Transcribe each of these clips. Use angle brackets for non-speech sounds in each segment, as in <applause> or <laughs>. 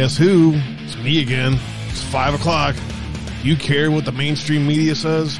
Guess who? It's me again. It's five o'clock. You care what the mainstream media says?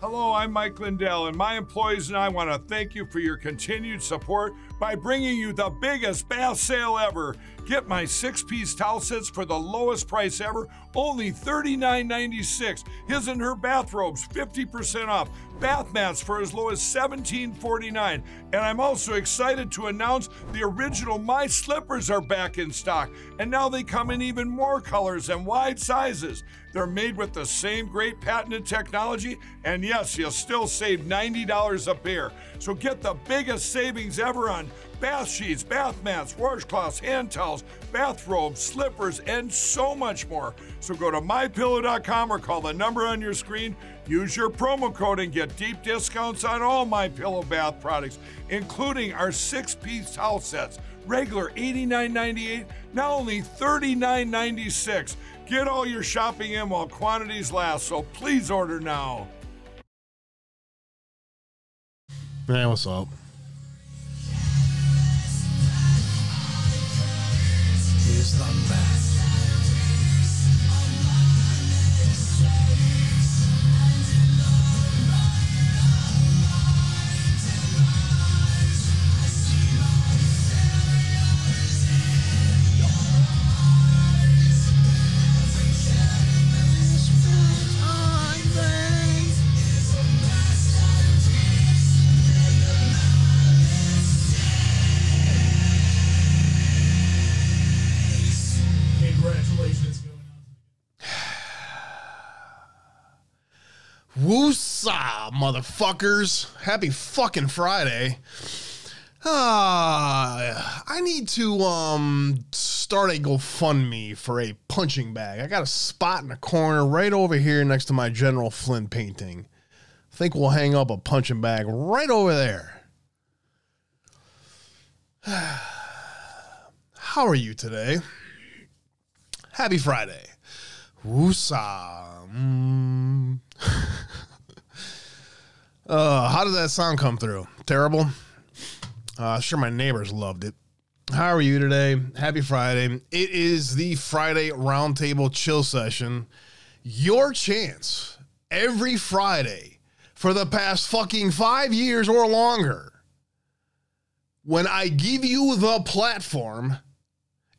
Hello, I'm Mike Lindell, and my employees and I want to thank you for your continued support by bringing you the biggest bath sale ever. Get my six piece towel sets for the lowest price ever, only $39.96. His and her bathrobes, 50% off. Bath mats for as low as $17.49. And I'm also excited to announce the original My Slippers are back in stock, and now they come in even more colors and wide sizes. They're made with the same great patented technology, and yes, you'll still save $90 a pair. So get the biggest savings ever on bath sheets, bath mats, washcloths, hand towels, bathrobes, slippers, and so much more. So go to mypillow.com or call the number on your screen. Use your promo code and get deep discounts on all my pillow bath products, including our six-piece towel sets. Regular $89.98, now only $39.96. Get all your shopping in while quantities last, so please order now. Man, what's up? Congratulations. Woosah, motherfuckers. Happy fucking Friday. Ah, I need to um start a GoFundMe for a punching bag. I got a spot in the corner right over here next to my General Flynn painting. I think we'll hang up a punching bag right over there. <sighs> How are you today? Happy Friday. Woosah. Mm. <laughs> uh, how did that sound come through? Terrible? Uh, sure, my neighbors loved it. How are you today? Happy Friday. It is the Friday Roundtable Chill Session. Your chance every Friday for the past fucking five years or longer. When I give you the platform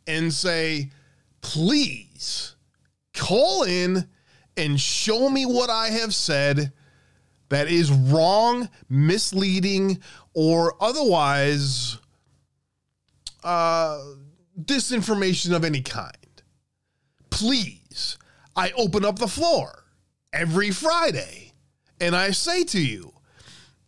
and say, please call in and show me what I have said that is wrong, misleading, or otherwise uh, disinformation of any kind. Please, I open up the floor every Friday and I say to you,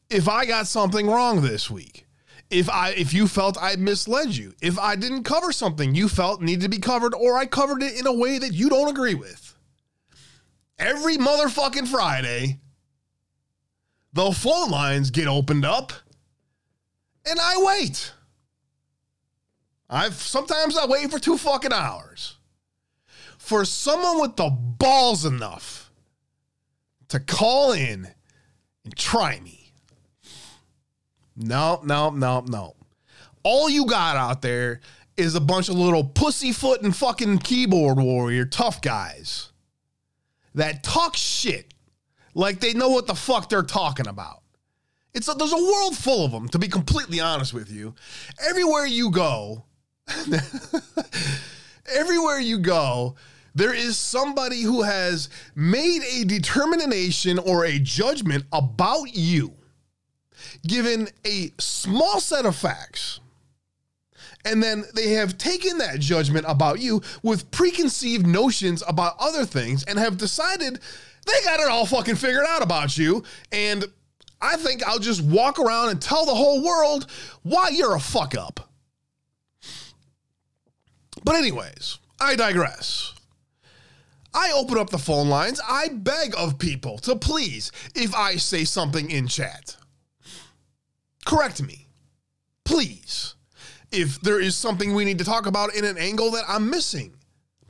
if I got something wrong this week, if I if you felt I misled you, if I didn't cover something you felt needed to be covered, or I covered it in a way that you don't agree with. Every motherfucking Friday, the phone lines get opened up, and I wait. I've sometimes I wait for two fucking hours for someone with the balls enough to call in and try me. No, no, no, no. All you got out there is a bunch of little pussyfoot and fucking keyboard warrior tough guys that talk shit like they know what the fuck they're talking about. It's a, there's a world full of them, to be completely honest with you. Everywhere you go, <laughs> everywhere you go, there is somebody who has made a determination or a judgment about you, given a small set of facts, and then they have taken that judgment about you with preconceived notions about other things and have decided they got it all fucking figured out about you. And I think I'll just walk around and tell the whole world why you're a fuck up. But, anyways, I digress. I open up the phone lines. I beg of people to please, if I say something in chat, correct me. Please. If there is something we need to talk about in an angle that I'm missing,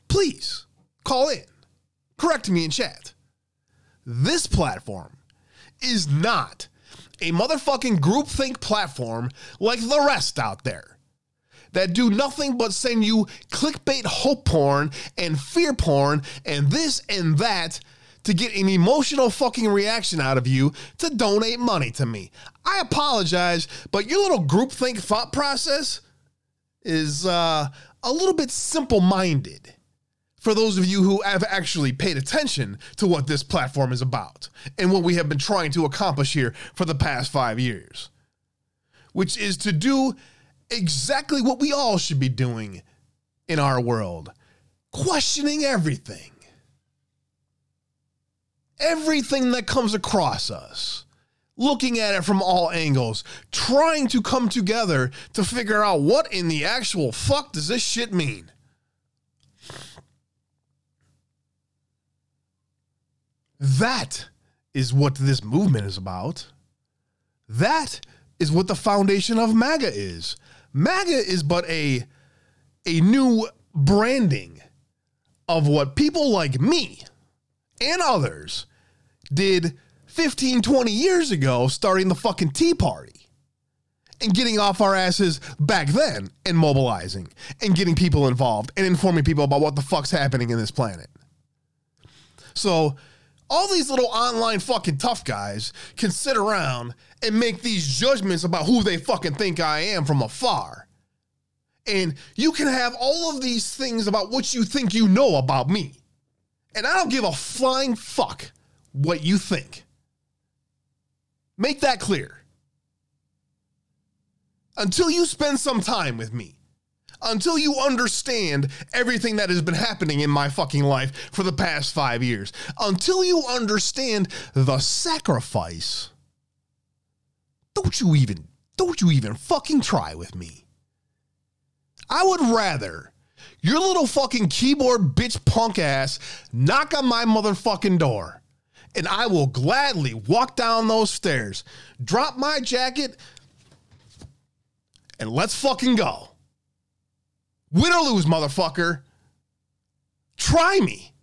please call in. Correct me in chat. This platform is not a motherfucking groupthink platform like the rest out there that do nothing but send you clickbait hope porn and fear porn and this and that to get an emotional fucking reaction out of you to donate money to me. I apologize, but your little groupthink thought process is uh, a little bit simple minded for those of you who have actually paid attention to what this platform is about and what we have been trying to accomplish here for the past five years, which is to do exactly what we all should be doing in our world questioning everything. Everything that comes across us, looking at it from all angles, trying to come together to figure out what in the actual fuck does this shit mean. That is what this movement is about. That is what the foundation of MAGA is. MAGA is but a a new branding of what people like me and others did 15, 20 years ago, starting the fucking Tea Party and getting off our asses back then and mobilizing and getting people involved and informing people about what the fuck's happening in this planet. So, all these little online fucking tough guys can sit around and make these judgments about who they fucking think I am from afar. And you can have all of these things about what you think you know about me. And I don't give a flying fuck what you think. Make that clear. Until you spend some time with me, until you understand everything that has been happening in my fucking life for the past five years, until you understand the sacrifice, don't you even, don't you even fucking try with me. I would rather your little fucking keyboard bitch punk ass knock on my motherfucking door and I will gladly walk down those stairs, drop my jacket, and let's fucking go. Win or lose, motherfucker. Try me.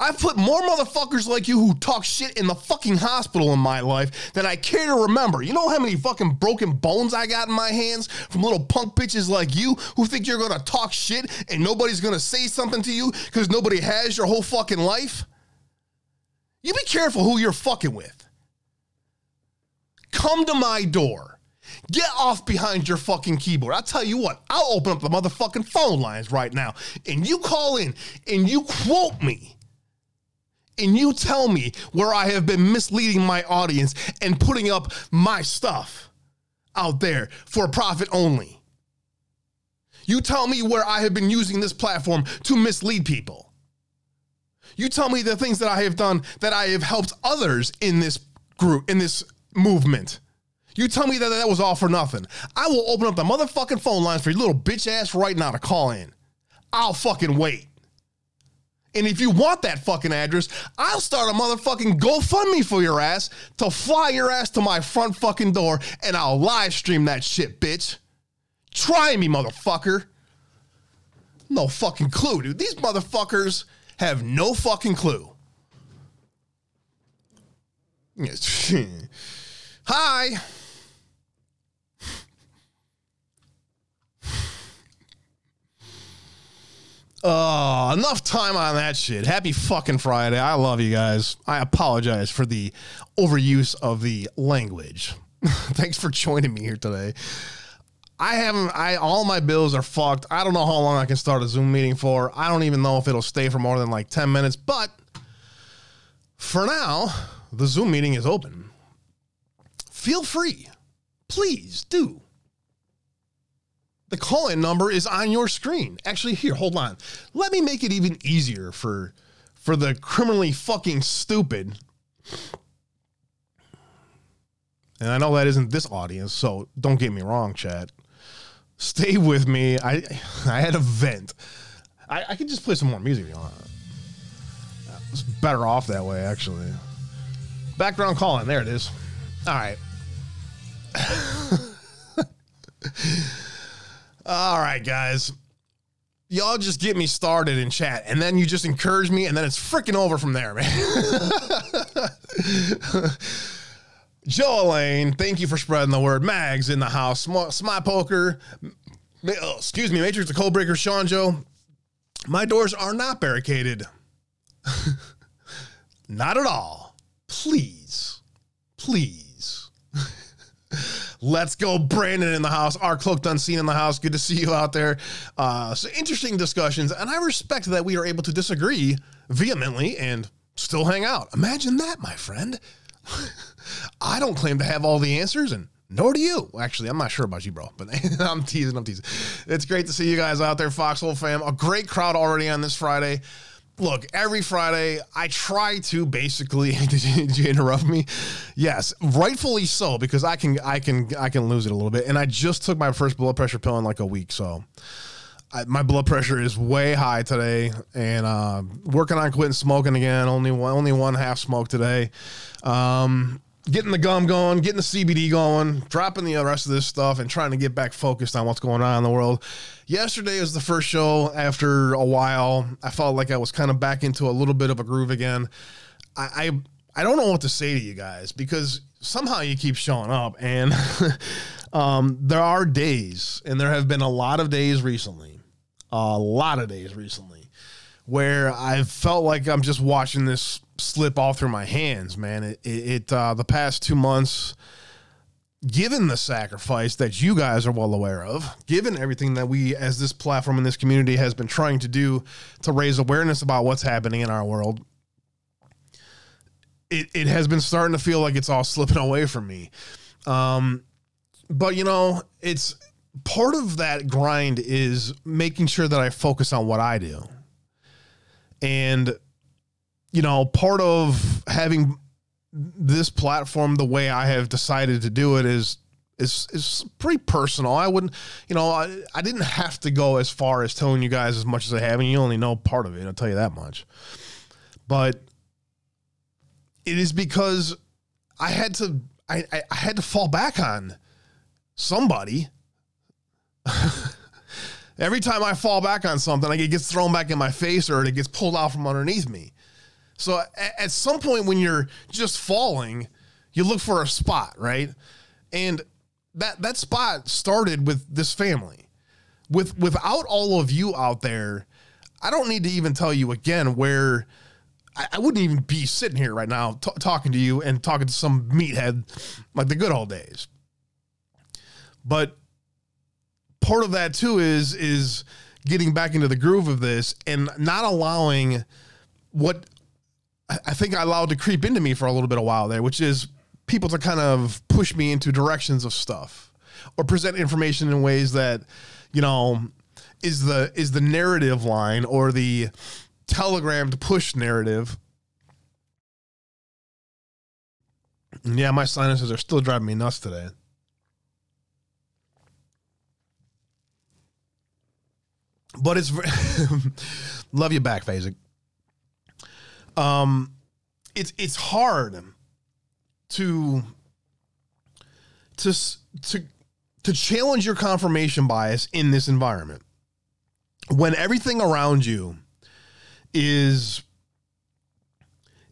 I've put more motherfuckers like you who talk shit in the fucking hospital in my life than I care to remember. You know how many fucking broken bones I got in my hands from little punk bitches like you who think you're gonna talk shit and nobody's gonna say something to you because nobody has your whole fucking life? You be careful who you're fucking with. Come to my door. Get off behind your fucking keyboard. I'll tell you what, I'll open up the motherfucking phone lines right now and you call in and you quote me and you tell me where I have been misleading my audience and putting up my stuff out there for profit only. You tell me where I have been using this platform to mislead people. You tell me the things that I have done that I have helped others in this group, in this movement. You tell me that that was all for nothing. I will open up the motherfucking phone lines for your little bitch ass right now to call in. I'll fucking wait. And if you want that fucking address, I'll start a motherfucking GoFundMe for your ass to fly your ass to my front fucking door and I'll live stream that shit, bitch. Try me, motherfucker. No fucking clue, dude. These motherfuckers have no fucking clue. Yes. <laughs> Hi. Oh, enough time on that shit. Happy fucking Friday. I love you guys. I apologize for the overuse of the language. <laughs> Thanks for joining me here today. I haven't. I all my bills are fucked. I don't know how long I can start a Zoom meeting for. I don't even know if it'll stay for more than like ten minutes. But for now, the Zoom meeting is open. Feel free, please do. The call-in number is on your screen. Actually, here, hold on. Let me make it even easier for for the criminally fucking stupid. And I know that isn't this audience, so don't get me wrong, chat stay with me. I I had a vent. I, I could just play some more music if you want. It's better off that way, actually. Background calling. There it is. All right. <laughs> All right, guys. Y'all just get me started in chat, and then you just encourage me, and then it's freaking over from there, man. <laughs> Joe Elaine, thank you for spreading the word. Mags in the house. Smart Poker. Oh, excuse me, Matrix the Codebreaker, Sean Joe. My doors are not barricaded. <laughs> not at all. Please. Please. <laughs> Let's go, Brandon in the house. Our cloaked unseen in the house. Good to see you out there. Uh, so interesting discussions, and I respect that we are able to disagree vehemently and still hang out. Imagine that, my friend. <laughs> I don't claim to have all the answers, and nor do you. Actually, I'm not sure about you, bro, but <laughs> I'm teasing. I'm teasing. It's great to see you guys out there, Foxhole fam. A great crowd already on this Friday. Look, every Friday I try to basically. <laughs> did, you, interrupt me? Yes, rightfully so because I can, I can, I can lose it a little bit. And I just took my first blood pressure pill in like a week, so I, my blood pressure is way high today, and uh, working on quitting smoking again. Only one, only one half smoke today. Um, getting the gum going, getting the CBD going, dropping the rest of this stuff, and trying to get back focused on what's going on in the world. Yesterday was the first show after a while. I felt like I was kind of back into a little bit of a groove again. I I, I don't know what to say to you guys because somehow you keep showing up, and <laughs> um, there are days, and there have been a lot of days recently, a lot of days recently, where I've felt like I'm just watching this slip all through my hands, man. It, it, it uh, the past two months, given the sacrifice that you guys are well aware of, given everything that we as this platform and this community has been trying to do to raise awareness about what's happening in our world, it, it has been starting to feel like it's all slipping <laughs> away from me. Um, but you know, it's part of that grind is making sure that I focus on what I do. And you know, part of having this platform the way I have decided to do it is is is pretty personal. I wouldn't, you know, I, I didn't have to go as far as telling you guys as much as I have, and you only know part of it. I'll tell you that much. But it is because I had to I, I, I had to fall back on somebody. <laughs> Every time I fall back on something, like it gets thrown back in my face or it gets pulled out from underneath me. So at, some point when you're just falling, you look for a spot, right? And that that spot started with this family. With without all of you out there, I don't need to even tell you again where I, I wouldn't even be sitting here right now t- talking to you and talking to some meathead like the good old days. But part of that too is is getting back into the groove of this and not allowing what I think I allowed to creep into me for a little bit of while there, which is people to kind of push me into directions of stuff or present information in ways that, you know, is the is the narrative line or the telegrammed push narrative. Yeah, my sinuses are still driving me nuts today. But it's <laughs> love you back, Phasic. Um, it's it's hard to to to to challenge your confirmation bias in this environment. When everything around you is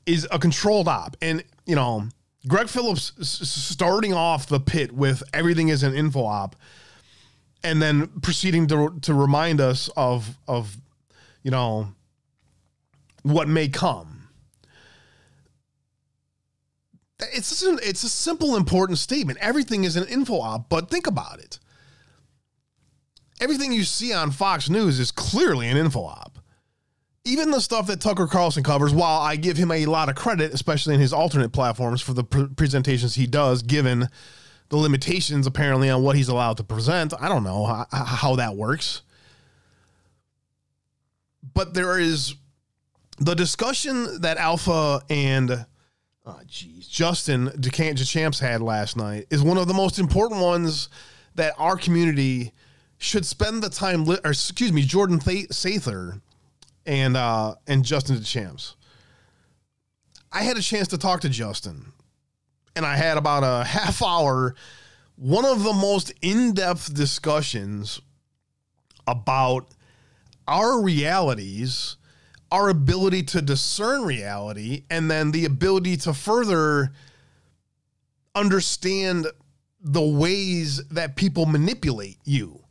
is a controlled op. And you know Gregg Phillips starting off the pit with everything is an info op and then proceeding to, to remind us of of you know what may come. It's a, it's a simple, important statement. Everything is an info op, but think about it. Everything you see on Fox News is clearly an info op. Even the stuff that Tucker Carlson covers, while I give him a lot of credit, especially in his alternate platforms for the pr- presentations he does, given the limitations apparently on what he's allowed to present. I don't know how, how that works. But there is the discussion that Alpha and oh geez, Justin Deschamps had last night is one of the most important ones that our community should spend the time. Li- or excuse me, Jordan Th- Sather and uh, and Justin Deschamps. I had a chance to talk to Justin, and I had about a half hour, one of the most in depth discussions about our realities our ability to discern reality and then the ability to further understand the ways that people manipulate you.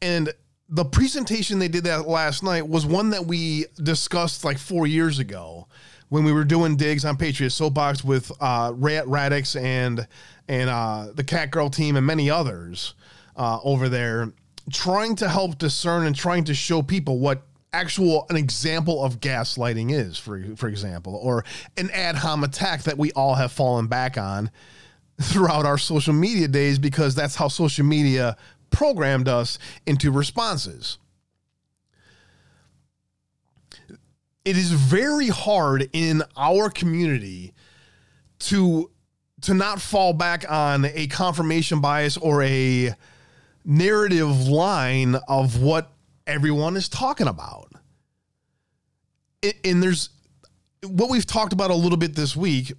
And the presentation they did that last night was one that we discussed like four years ago when we were doing digs on Patriot Soapbox with uh, Radix and and uh, the Cat Girl team and many others uh, over there, trying to help discern and trying to show people what actual an example of gaslighting is for for example or an ad hom attack that we all have fallen back on throughout our social media days because that's how social media programmed us into responses it is very hard in our community to to not fall back on a confirmation bias or a narrative line of what everyone is talking about. And there's what we've talked about a little bit this week.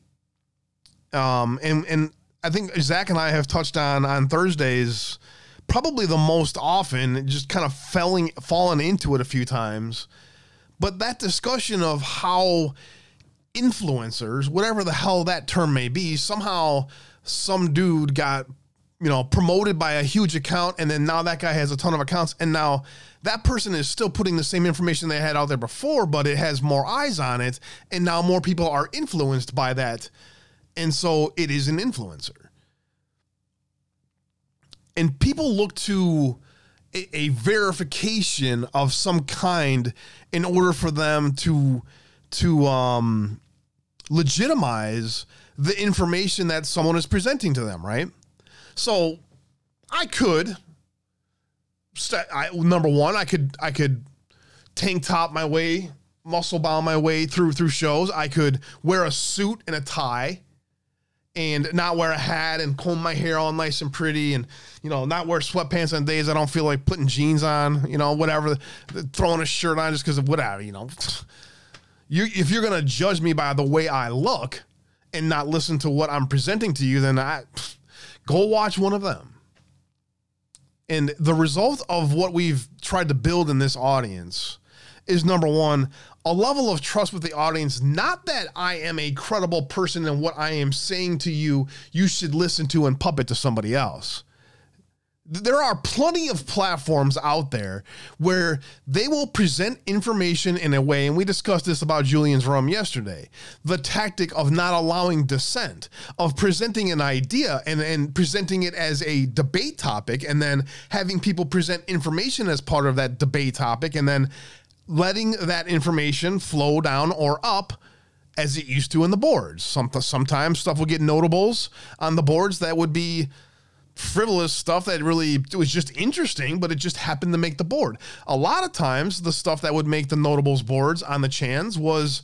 Um, and, and I think Zach and I have touched on on Thursdays probably the most often, just kind of falling fallen into it a few times. But that discussion of how influencers, whatever the hell that term may be, somehow some dude got you know, promoted by a huge account, and then now that guy has a ton of accounts, and now that person is still putting the same information they had out there before, but it has more eyes on it, and now more people are influenced by that, and so it is an influencer. And people look to a, a verification of some kind in order for them to to um, legitimize the information that someone is presenting to them, right? So I could st- I, number one, I could I could tank top my way, muscle bound my way through through shows. I could wear a suit and a tie and not wear a hat and comb my hair all nice and pretty and you know not wear sweatpants on days I don't feel like putting jeans on, you know, whatever, throwing a shirt on just because of whatever, you know. <sighs> You if you're gonna judge me by the way I look and not listen to what I'm presenting to you, then I Go watch one of them. And the result of what we've tried to build in this audience is number one, a level of trust with the audience. Not that I am a credible person and what I am saying to you, you should listen to and puppet to somebody else there are plenty of platforms out there where they will present information in a way, and we discussed this about Julian's Room yesterday. The tactic of not allowing dissent, of presenting an idea and, and presenting it as a debate topic, and then having people present information as part of that debate topic, and then letting that information flow down or up as it used to in the boards. Some, sometimes stuff will get notables on the boards that would be frivolous stuff that really was just interesting, but it just happened to make the board. A lot of times, the stuff that would make the notables boards on the Chans was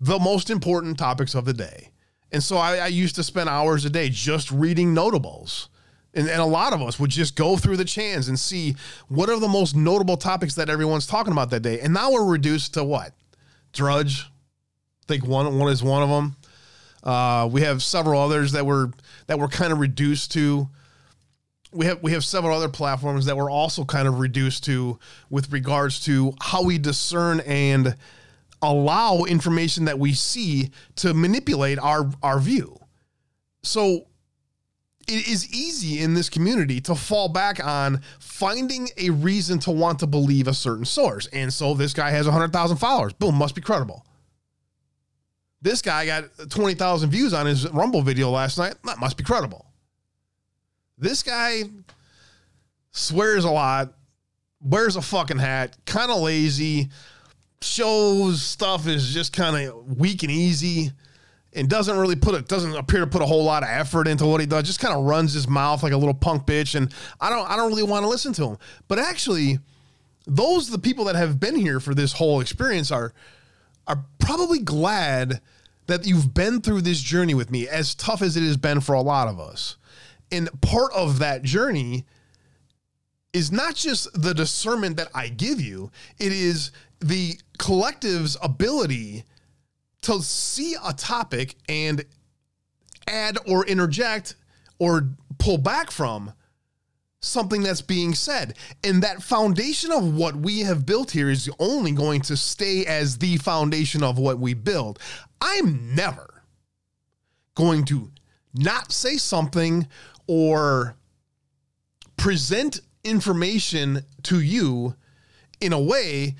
the most important topics of the day. And so I, I used to spend hours a day just reading notables. And, and, a lot of us would just go through the chans and see what are the most notable topics that everyone's talking about that day. And now we're reduced to what? Drudge. I think one one is one of them. Uh, we have several others that were that were kind of reduced to we have we have several other platforms that we're also kind of reduced to with regards to how we discern and allow information that we see to manipulate our our view. So it is easy in this community to fall back on finding a reason to want to believe a certain source. And so this guy has 100,000 followers. Boom, must be credible. This guy got 20,000 views on his Rumble video last night. That must be credible. This guy swears a lot, wears a fucking hat, kind of lazy, shows stuff is just kind of weak and easy and doesn't really put it doesn't appear to put a whole lot of effort into what he does just kind of runs his mouth like a little punk bitch and i don't i don't really want to listen to him. But actually those the people that have been here for this whole experience are are probably glad that you've been through this journey with me as tough as it has been for a lot of us. And part of that journey is not just the discernment that I give you, it is the collective's ability to see a topic and add or interject or pull back from something that's being said. And that foundation of what we have built here is only going to stay as the foundation of what we build. I'm never going to not say something or present information to you in a way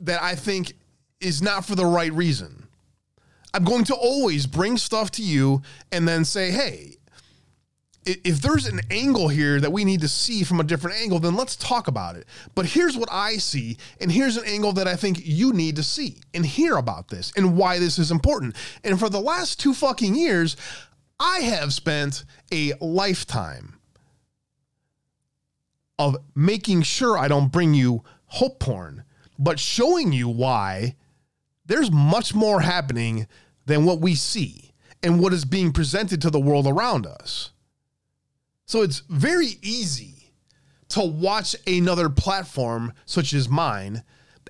that I think is not for the right reason. I'm going to always bring stuff to you and then say, hey, if there's an angle here that we need to see from a different angle, then let's talk about it. But here's what I see, and here's an angle that I think you need to see and hear about this and why this is important. And for the last two fucking years, I have spent a lifetime of making sure I don't bring you hope porn, but showing you why there's much more happening than what we see and what is being presented to the world around us. So it's very easy to watch another platform such as mine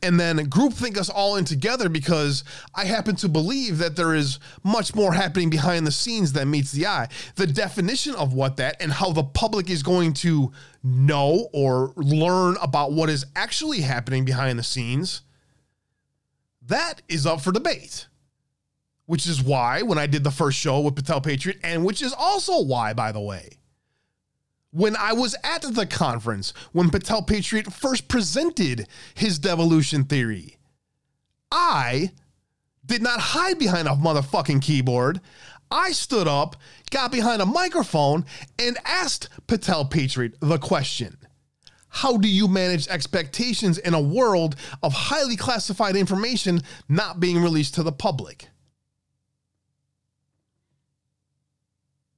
and then groupthink us all in together because I happen to believe that there is much more happening behind the scenes than meets the eye. The definition of what that and how the public is going to know or learn about what is actually happening behind the scenes, that is up for debate. Which is why when I did the first show with Patel Patriot, and which is also why, by the way, when I was at the conference when Patel Patriot first presented his devolution theory. I did not hide behind a motherfucking keyboard. I stood up, got behind a microphone, and asked Patel Patriot the question How do you manage expectations in a world of highly classified information not being released to the public?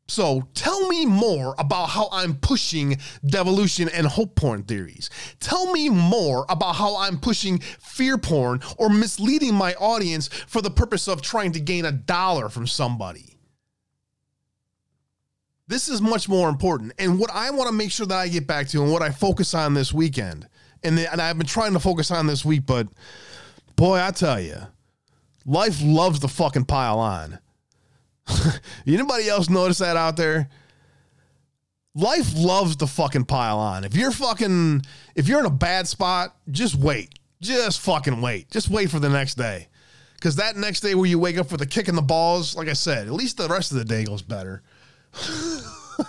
So tell me more about how I'm pushing devolution and hope porn theories. Tell me more about how I'm pushing fear porn or misleading my audience for the purpose of trying to gain a dollar from somebody. This is much more important. And what I want to make sure that I get back to and what I focus on this weekend, and, and I've been trying to focus on this week, but boy, I tell you, life loves to fucking pile on. <laughs> Anybody else notice that out there? Life loves to fucking pile on. If you're fucking, if you're in a bad spot, just wait. Just fucking wait. Just wait for the next day. Because that next day where you wake up with a kick in the balls, like I said, at least the rest of the day goes better. <laughs>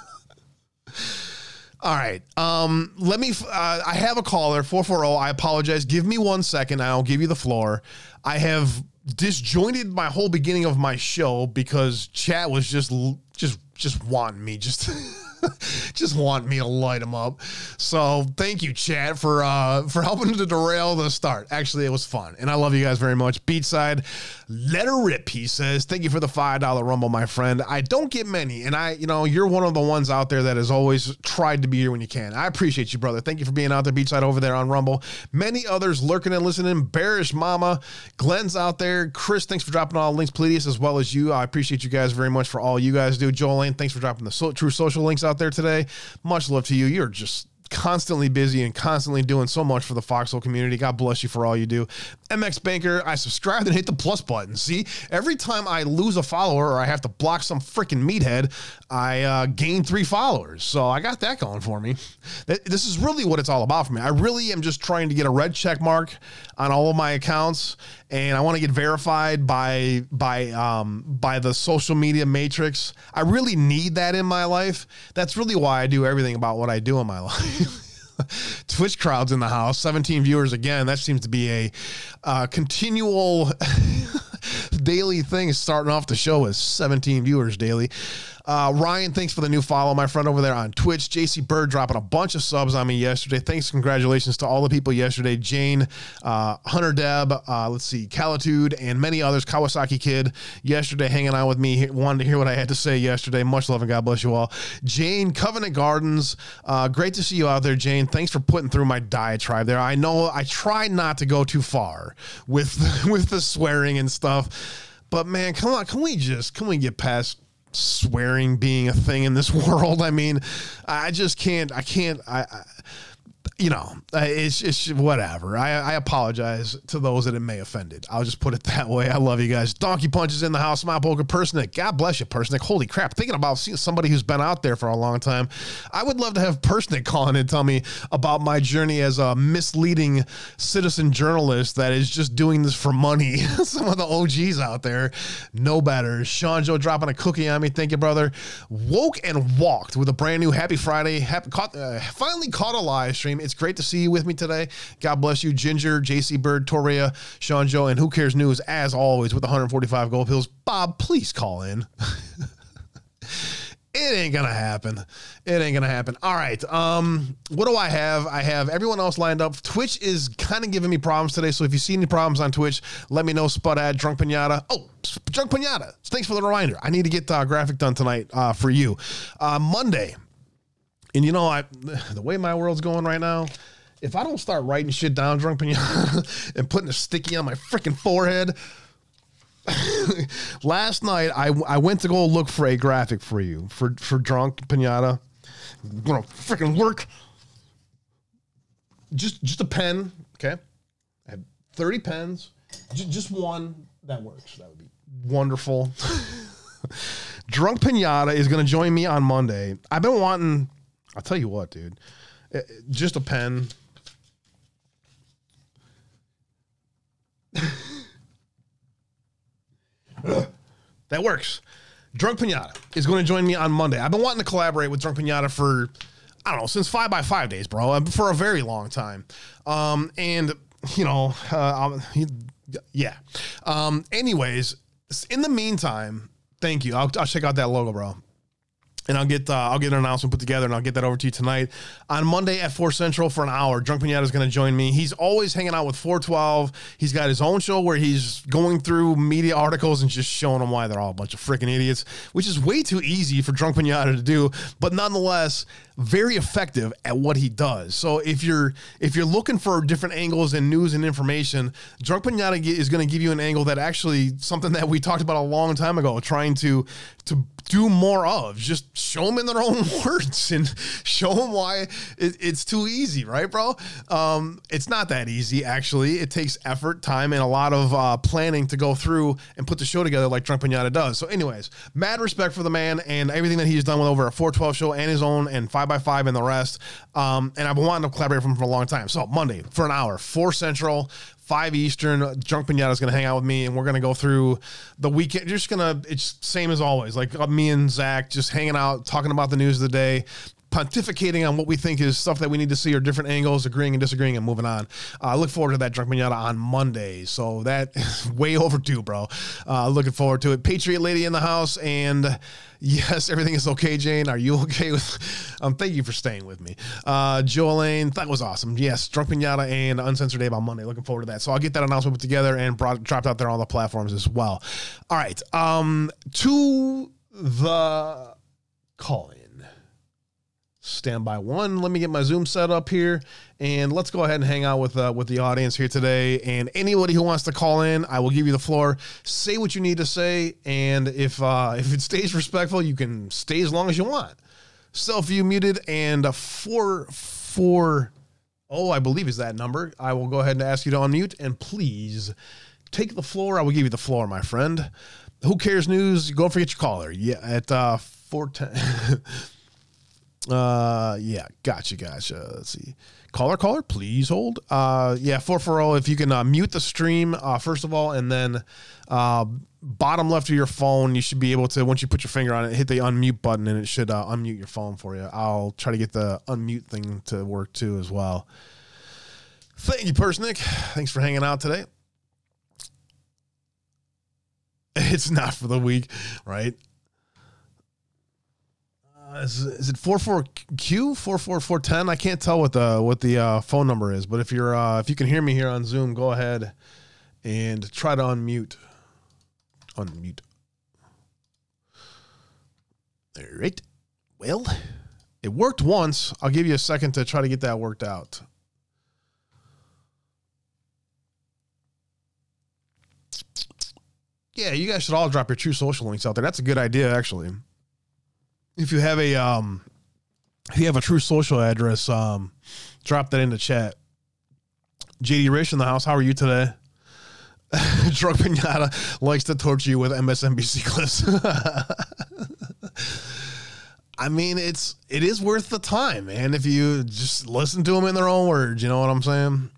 All right. Um, let me. Uh, I have a caller, 440. I apologize. Give me one second. I'll give you the floor. I have disjointed my whole beginning of my show because chat was just just just wanting me just <laughs> <laughs> just want me to light them up. So thank you, chat, for uh, for helping to derail the start. Actually, it was fun, and I love you guys very much. Beatside, let her rip. He says, "Thank you for the five dollar rumble, my friend. I don't get many, and I, you know, you're one of the ones out there that has always tried to be here when you can. I appreciate you, brother. Thank you for being out there, Beatside, over there on Rumble. Many others lurking and listening. Bearish Mama, Glenn's out there. Chris, thanks for dropping all the links, please, as well as you. I appreciate you guys very much for all you guys do. Joel Lane, thanks for dropping the so- Truth Social links out there today. Much love to you. You're just constantly busy and constantly doing so much for the Foxhole community. God bless you for all you do. MX Banker, I subscribed and hit the plus button. See, every time I lose a follower or I have to block some freaking meathead, I uh, gain three followers. So I got that going for me. This is really what it's all about for me. I really am just trying to get a red check mark on all of my accounts, and I want to get verified by by um, by the social media matrix. I really need that in my life. That's really why I do everything about what I do in my <laughs> life. <laughs> Twitch crowds in the house, 17 viewers again. That seems to be a uh, continual <laughs> daily thing starting off the show with 17 viewers daily. Uh, Ryan, thanks for the new follow, my friend over there on Twitch. JC Bird dropping a bunch of subs on me yesterday. Thanks, congratulations to all the people yesterday. Jane, uh, Hunter Deb, uh, let's see, Calitude, and many others. Kawasaki Kid yesterday hanging out with me, wanted to hear what I had to say yesterday. Much love and God bless you all. Jane, Covenant Gardens, uh, great to see you out there, Jane. Thanks for putting through my diatribe there. I know I try not to go too far with <laughs> with the swearing and stuff. But man, come on, can we just can we get past swearing being a thing in this <laughs> world. I mean, I just can't. I can't. I, you know, it's it's whatever. I, I apologize to those that it may offended. I'll just put it that way. I love you guys. Donkey punches in the house. My poker Persnick. God bless you, Persnick. Holy crap! Thinking about seeing somebody who's been out there for a long time. I would love to have Persnick call in and tell me about my journey as a misleading citizen journalist that is just doing this for money. <laughs> Some of the OGs out there know better. Sean Joe dropping a cookie on me. Thank you, brother. Woke and walked with a brand new Happy Friday. Happy, caught, uh, finally caught a live stream. It's great to see you with me today. God bless you, Ginger, JC Bird, Toria, Sean Joe, and Who Cares News, as always, with 145 gold pills. Bob, please call in. <laughs> it ain't gonna happen. It ain't gonna happen. All right. Um, what do I have? I have everyone else lined up. Twitch is kind of giving me problems today. So if you see any problems on Twitch, let me know. Spud ad, drunk pinata. Oh, drunk pinata. Thanks for the reminder. I need to get uh, graphic done tonight uh, for you. Uh, Monday. And you know, I the way my world's going right now, if I don't start writing shit down, drunk pinata, <laughs> and putting a sticky on my freaking forehead. <laughs> Last night, I, I went to go look for a graphic for you for for drunk pinata. I'm gonna freaking work. Just just a pen, okay. I have thirty pens. J- just one that works. That would be wonderful. <laughs> drunk pinata is gonna join me on Monday. I've been wanting I'll tell you what, dude. Uh, Just a pen. <laughs> that works. Drunk Pinata is going to join me on Monday. I've been wanting to collaborate with Drunk Pinata for, I don't know, since five by five days, bro, uh, for a very long time. Um, and, you know, uh, um, yeah. Um, anyways, in the meantime, thank you. I'll, I'll check out that logo, bro and I'll get uh, I'll get an announcement put together and I'll get that over to you tonight on Monday at four central for an hour. Drunk Pinata is going to join me. He's always hanging out with 412. He's got his own show where he's going through media articles and just showing them why they're all a bunch of freaking idiots, which is way too easy for Drunk Pinata to do, but nonetheless very effective at what he does. So if you're if you're looking for different angles and news and information, Drunk Pinata is going to give you an angle that actually something that we talked about a long time ago, trying to to do more of. Just show them in their own <laughs> words and show them why it, it's too easy, right, bro? Um, it's not that easy, actually. It takes effort, time, and a lot of uh, planning to go through and put the show together like Drunk Pinata does. So, anyways, mad respect for the man and everything that he's done with over a 412 show and his own and 5x5 and the rest. Um, and I've been wanting to collaborate with him for a long time. So, Monday for an hour, 4 Central, five Eastern. Drunk Pinata is going to hang out with me, and we're going to go through the weekend. Just gonna, it's same as always. Like uh, me and Zach just hanging out, talking about the news of the day, pontificating on what we think is stuff that we need to see or different angles, agreeing and disagreeing, and moving on. Uh, I look forward to that Drunk Pinata on Monday. So that is <laughs> way overdue, bro. Uh, looking forward to it. Patriot lady in the house, and yes, everything is okay, Jane. Are you <laughs> okay with? Um, thank you for staying with me, uh, Joelaine. That was awesome. Yes, Drunk Pinata and Uncensored Abe on Monday. Looking forward to that. So I'll get that announcement put together and brought, dropped out there on the platforms as well. All right, um, to the call in standby one. Let me get my Zoom set up here, and let's go ahead and hang out with uh, with the audience here today. And anybody who wants to call in, I will give you the floor. Say what you need to say, and if uh, <laughs> if it stays respectful, you can stay as long as you want. Self view muted and four four. Oh, I believe is that number. I will go ahead and ask you to unmute, and please take the floor. I will give you the floor, my friend. Who cares news? Go for get your caller. Yeah, at uh, four ten. <laughs> Uh, yeah, gotcha, gotcha. Let's see. Caller, caller, please hold. Uh, yeah, four four zero. If you can uh, mute the stream, uh, first of all, and then uh, bottom left of your phone, you should be able to once you put your finger on it, hit the unmute button, and it should uh, unmute your phone for you. I'll try to get the unmute thing to work too as well. Thank you, Persnick. Thanks for hanging out today. <laughs> it's not for the week, right? Is, is it four four Q four four four ten? I can't tell what the what the uh, phone number is, but if you're uh, if you can hear me here on Zoom, go ahead and try to unmute. Unmute. All right. Well, it worked once. I'll give you a second to try to get that worked out. Yeah, you guys should all drop your Truth Social links out there. That's a good idea, actually. If you have a um, if you have a Truth Social address, um, drop that in the chat. JD Rich in the house. How are you today? <laughs> Drunk Pinata likes to torture you with MSNBC <laughs> clips. I mean, it's it is worth the time, man. If you just listen to them in their own words, you know what I'm saying.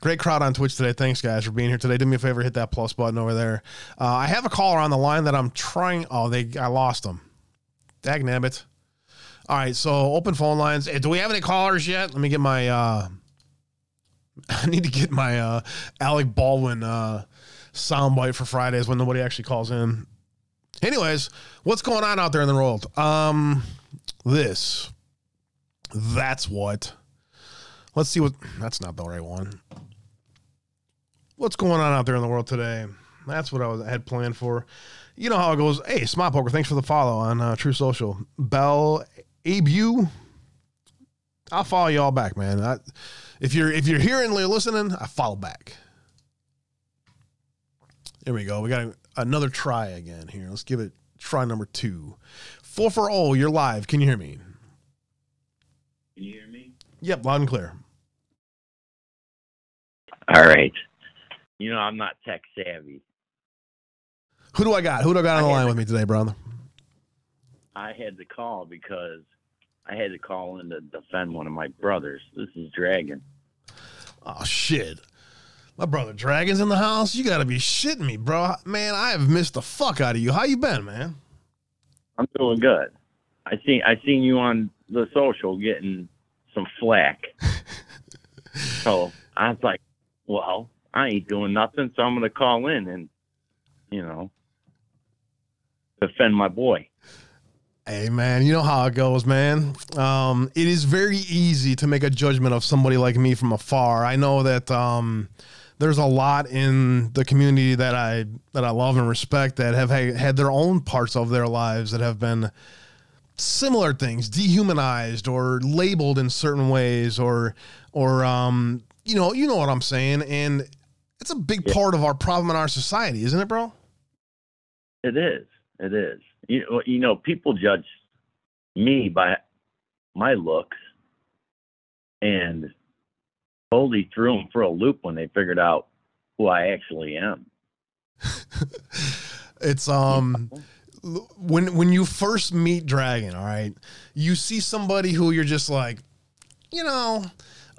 Great crowd on Twitch today. Thanks, guys, for being here today. Do me a favor, hit that plus button over there. Uh, I have a caller on the line that I'm trying. Oh, they I lost them. Dag nabbit. All right, so open phone lines. Hey, do we have any callers yet? Let me get my. Uh, <laughs> I need to get my uh, Alec Baldwin uh, soundbite for Fridays when nobody actually calls in. Anyways, what's going on out there in the world? Um, this. That's what. Let's see what. That's not the right one. What's going on out there in the world today? That's what I was had planned for. You know how it goes. Hey, Smart Poker, thanks for the follow on uh, Truth Social. Bell Abu. I'll follow you all back, man. I, if you're if you're hearing or listening, I follow back. There we go. We got another try again here. Let's give it try number two. Four for all. You're live. Can you hear me? Can you hear me? Yep, loud and clear. All right. You know, I'm not tech savvy. Who do I got? Who do I got on the line had- with me today, brother? I had to call because I had to call in to defend one of my brothers. This is Dragon. Oh shit. My brother Dragon's in the house. You gotta be shitting me, bro. Man, I have missed the fuck out of you. How you been, man? I'm doing good. I seen I seen you on the social getting some flack. <laughs> so I was like, well, I ain't doing nothing, so I'm gonna call in and you know defend my boy. Hey man, you know how it goes, man. Um, it is very easy to make a judgment of somebody like me from afar. I know that um, there's a lot in the community that I that I love and respect that have had, had their own parts of their lives that have been similar things, dehumanized or labeled in certain ways, or or um, you know, you know what I'm saying, and it's a big Yeah. part of our problem in our society, isn't it, bro? It is. It is. You, you know, people judge me by my looks and totally threw them for a loop when they figured out who I actually am. <laughs> It's um when when you first meet Dragon, all right, you see somebody who you're just like, you know,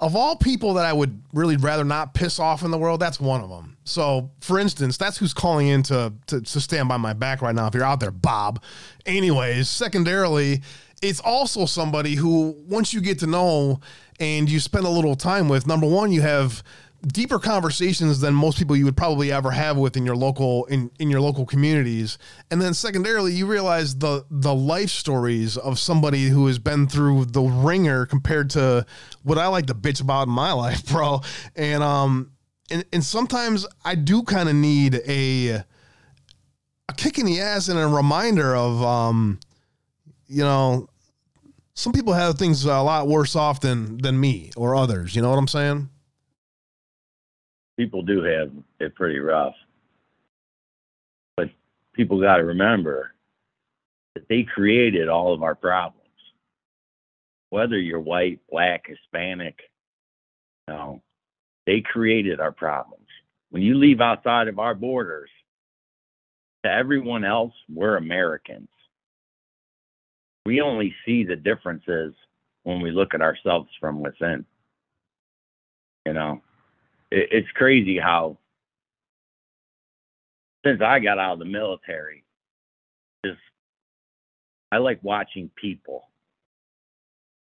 of all people that I would really rather not piss off in the world, that's one of them. So, for instance, that's who's calling in to, to, to stand by my back right now. If you're out there, Bob. Anyways, secondarily, it's also somebody who, once you get to know and you spend a little time with, number one, you have deeper conversations than most people you would probably ever have with in your local in, in your local communities. And then secondarily you realize the the life stories of somebody who has been through the ringer compared to what I like to bitch about in my <laughs> life bro. And um and, and sometimes I do kind of need a a kick in the ass and a reminder of um you know some people have things a lot worse off than than me or others you know what I'm saying People do have it pretty rough. But people got to remember that they created all of our problems. Whether you're white, black, Hispanic, you know, they created our problems. When you leave outside of our borders, to everyone else, we're Americans. We only see the differences when we look at ourselves from within. You know, it, it's crazy how, since I got out of the military, just I like watching people.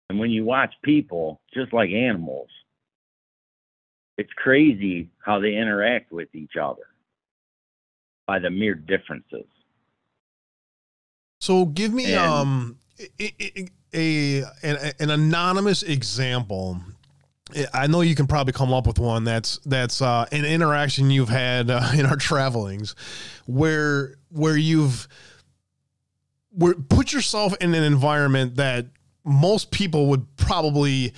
And when you watch people, just like animals, it's crazy how they interact with each other. by the mere differences. So give me And- um a, a, a an, an anonymous example. I know you can probably come up with one that's that's uh, an interaction you've had uh, <laughs> in our travelings, where where you've where put yourself in an environment that most people would probably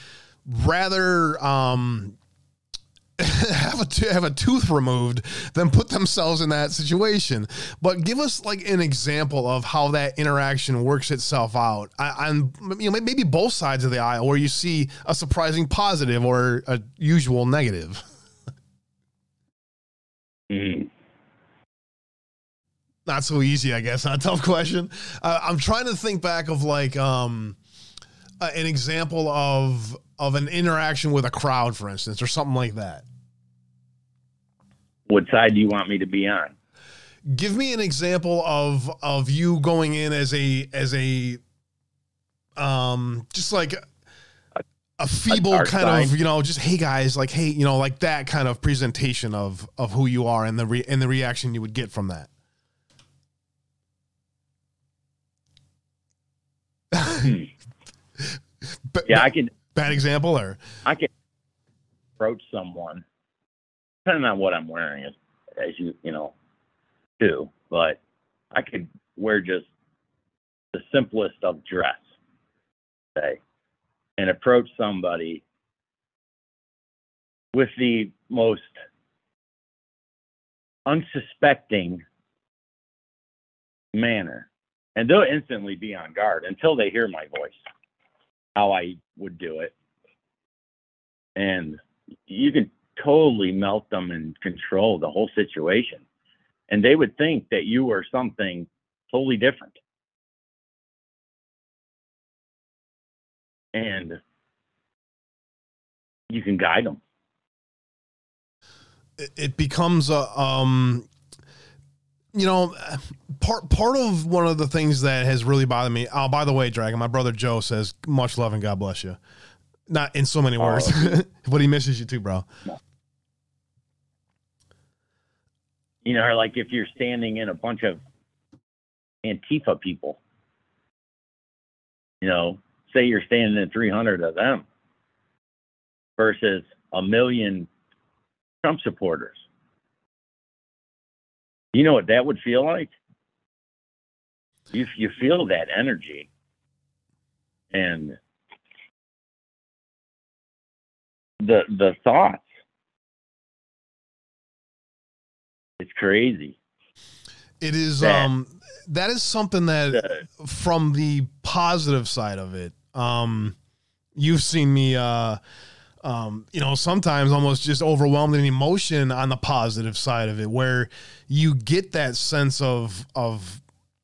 rather um, <laughs> have a t- have a tooth removed than put themselves in that situation. But give us like an example of how that interaction works itself out. I, am you know maybe both sides of the aisle where you see a surprising positive or a usual negative. Mhm. Not so easy, I guess. Not a tough question. Uh, I'm trying to think back of like um, uh, an example of of an interaction with a crowd, for instance, or something like that. What side do you want me to be on? give me an example of of you going in as a as a um just like a, a feeble dark kind side? of you know just hey guys like hey you know like that kind of presentation of of who you are and the re- and the reaction you would get from that <laughs> Ba- Yeah, I can bad example or I can approach someone, depending on what I'm wearing, as, as you you know, do. But I could wear just the simplest of dress, say, and approach somebody with the most unsuspecting manner, and they'll instantly be on guard until they hear my voice, how I would do it and you can totally melt them and control the whole situation. And they would think that you were something totally different. And you can guide them. it- becomes a um you know part part of one of the things that has really bothered me oh by the way dragon my brother joe says much love and god bless you not in so many words <laughs> but he misses you too bro You know, like if you're standing in a bunch of Antifa people, you know, say you're standing in 300 of them versus a million Trump supporters. You know what that would feel like? You you feel that energy, and the the thoughts. It's crazy. it is That- um that is something that The- from the positive side of it um you've seen me uh um, you know, sometimes almost just overwhelmed in emotion on the positive side of it, where you get that sense of of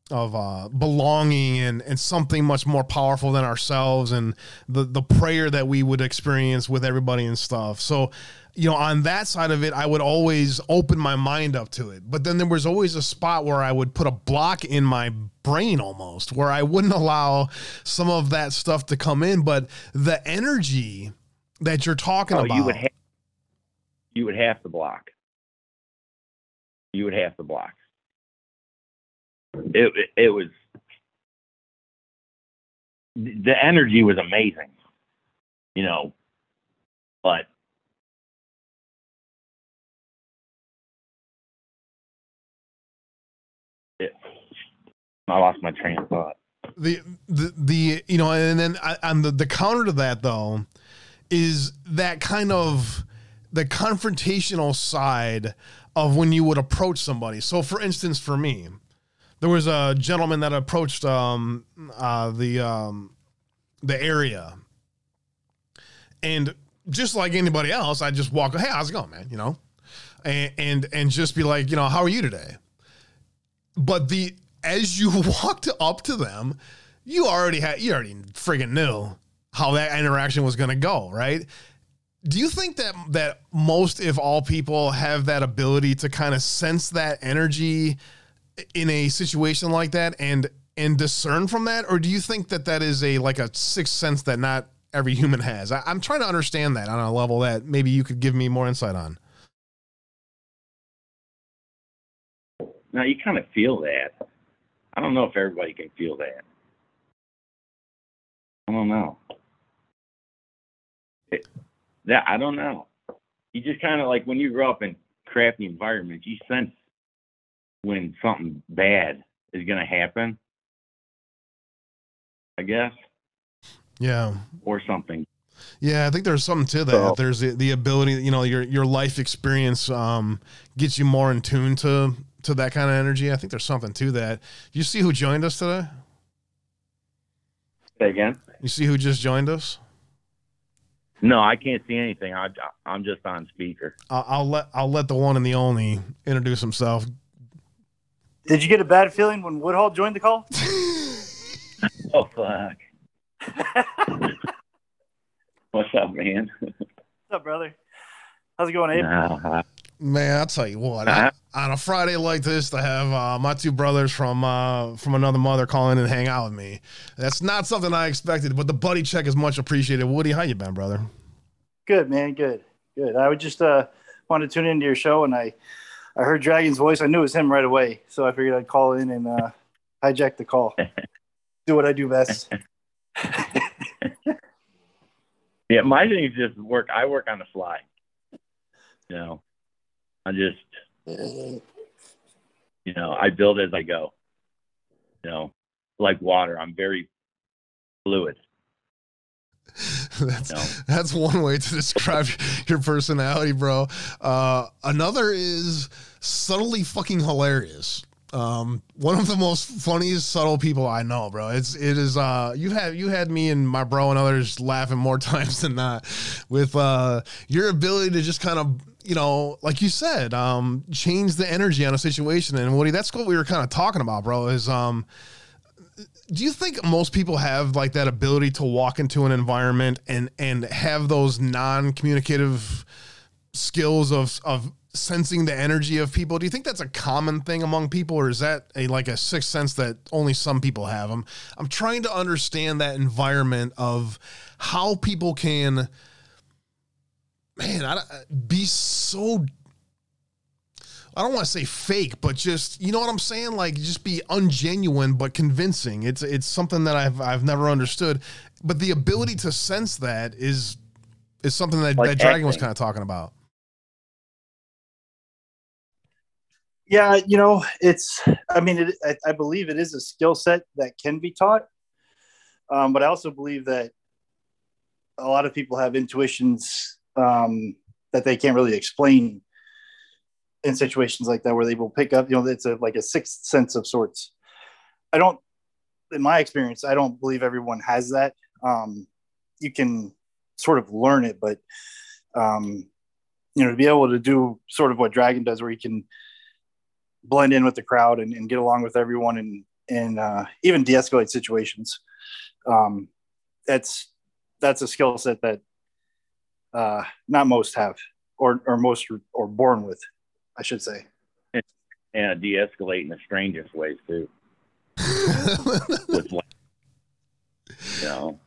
of uh, belonging and and something much more powerful than ourselves, and the the prayer that we would experience with everybody and stuff. So, you know, on that side of it, I would always open my mind up to it. But then there was always a spot where I would put a block in my brain almost, where I wouldn't allow some of that stuff to come in. But the energy that you're talking Oh, about, you would have you would have to block. You would have to block. It it, it was the energy was amazing, you know, but I lost my train of thought. the the the you know and then on the the counter to that though is that kind of the confrontational side of when you would approach somebody. So for instance for me there was a gentleman that approached um uh the um the area. And just like anybody else i just walk hey how's it going man? You know? And and and just be like you know how are you today? But the as you <laughs> walked up to them, you already had you already friggin' knew how that interaction was gonna go, right? Do you think that that most, if all people, have that ability to kind of sense that energy in a situation like that and and discern from that, or do you think that that is a like a sixth sense that not every human has? I, I'm trying to understand that on a level that maybe you could give me more insight on. Now you kind of feel that. I don't know if everybody can feel that. I don't know. It, that I don't know. You just kind of like when you grow up in crappy environments, you sense when something bad is going to happen. I guess, Yeah. or something. Yeah, I think there's something to that. So- there's the, the ability, you know, your your life experience um, gets you more in tune to to that kind of energy. I think there's something to that. You see who joined us today? Say again? You see who just joined us? No, I can't see anything. I, I'm just on speaker. I'll, I'll let I'll let the one and the only introduce himself. Did you get a bad feeling when Woodhull joined the call? <laughs> Oh fuck! <laughs> What's up, man? What's up, brother? How's it going, Abe? Nah, Man, I'll tell you what. Uh-huh. on a Friday like this, to have uh, my two brothers from uh, from another mother call in and hang out with me, that's not something I expected. But the buddy check is much appreciated. Woody, how you been, brother? Good, man. Good, good. I would just uh, wanted to tune into your show, and I, I heard Dragon's voice. I knew it was him right away, so I figured I'd call in and uh, hijack the call. <laughs> do what I do best. <laughs> <laughs> yeah, my thing is just work. I work on the fly. You know, I just, you know, I build as I go. You know, like water. I'm very fluid. <laughs> that's that's one way to <laughs> describe your personality, bro. Uh, another is subtly fucking hilarious. Um, one of the most funniest subtle people I know, bro. It's it is uh you have you had me and my bro and others laughing more <laughs> times than not with uh your ability to just kind of you know, like you said, um, change the energy on a situation. And Woody, that's what we were kind of talking about, bro. Is um, do you think most people have like that ability to walk into an environment and and have those non-communicative skills of of sensing the energy of people do you think that's a common thing among people or is that a like a sixth sense that only some people have i'm i'm trying to understand that environment of how people can man I, be so I don't want to say fake, but just you know what I'm saying, like just be ungenuine but convincing. It's it's something that I've I've never understood, but the ability to sense that is is something that, Like that Dragon was kind of talking about. Yeah, you know, it's. I mean, it, I, I believe it is a skill set that can be taught, um, but I also believe that a lot of people have intuitions um, that they can't really explain in situations like that, where they will pick up. You know, it's a like a sixth sense of sorts. I don't, in my experience, I don't believe everyone has that. Um, you can sort of learn it, but um, you know, to be able to do sort of what Dragon does, where he can blend in with the crowd and, and get along with everyone and and uh, even de-escalate situations. Um, that's that's a skill set that uh, not most have, or or most or born with, I should say. and de-escalate in the strangest ways too. <laughs> With you know,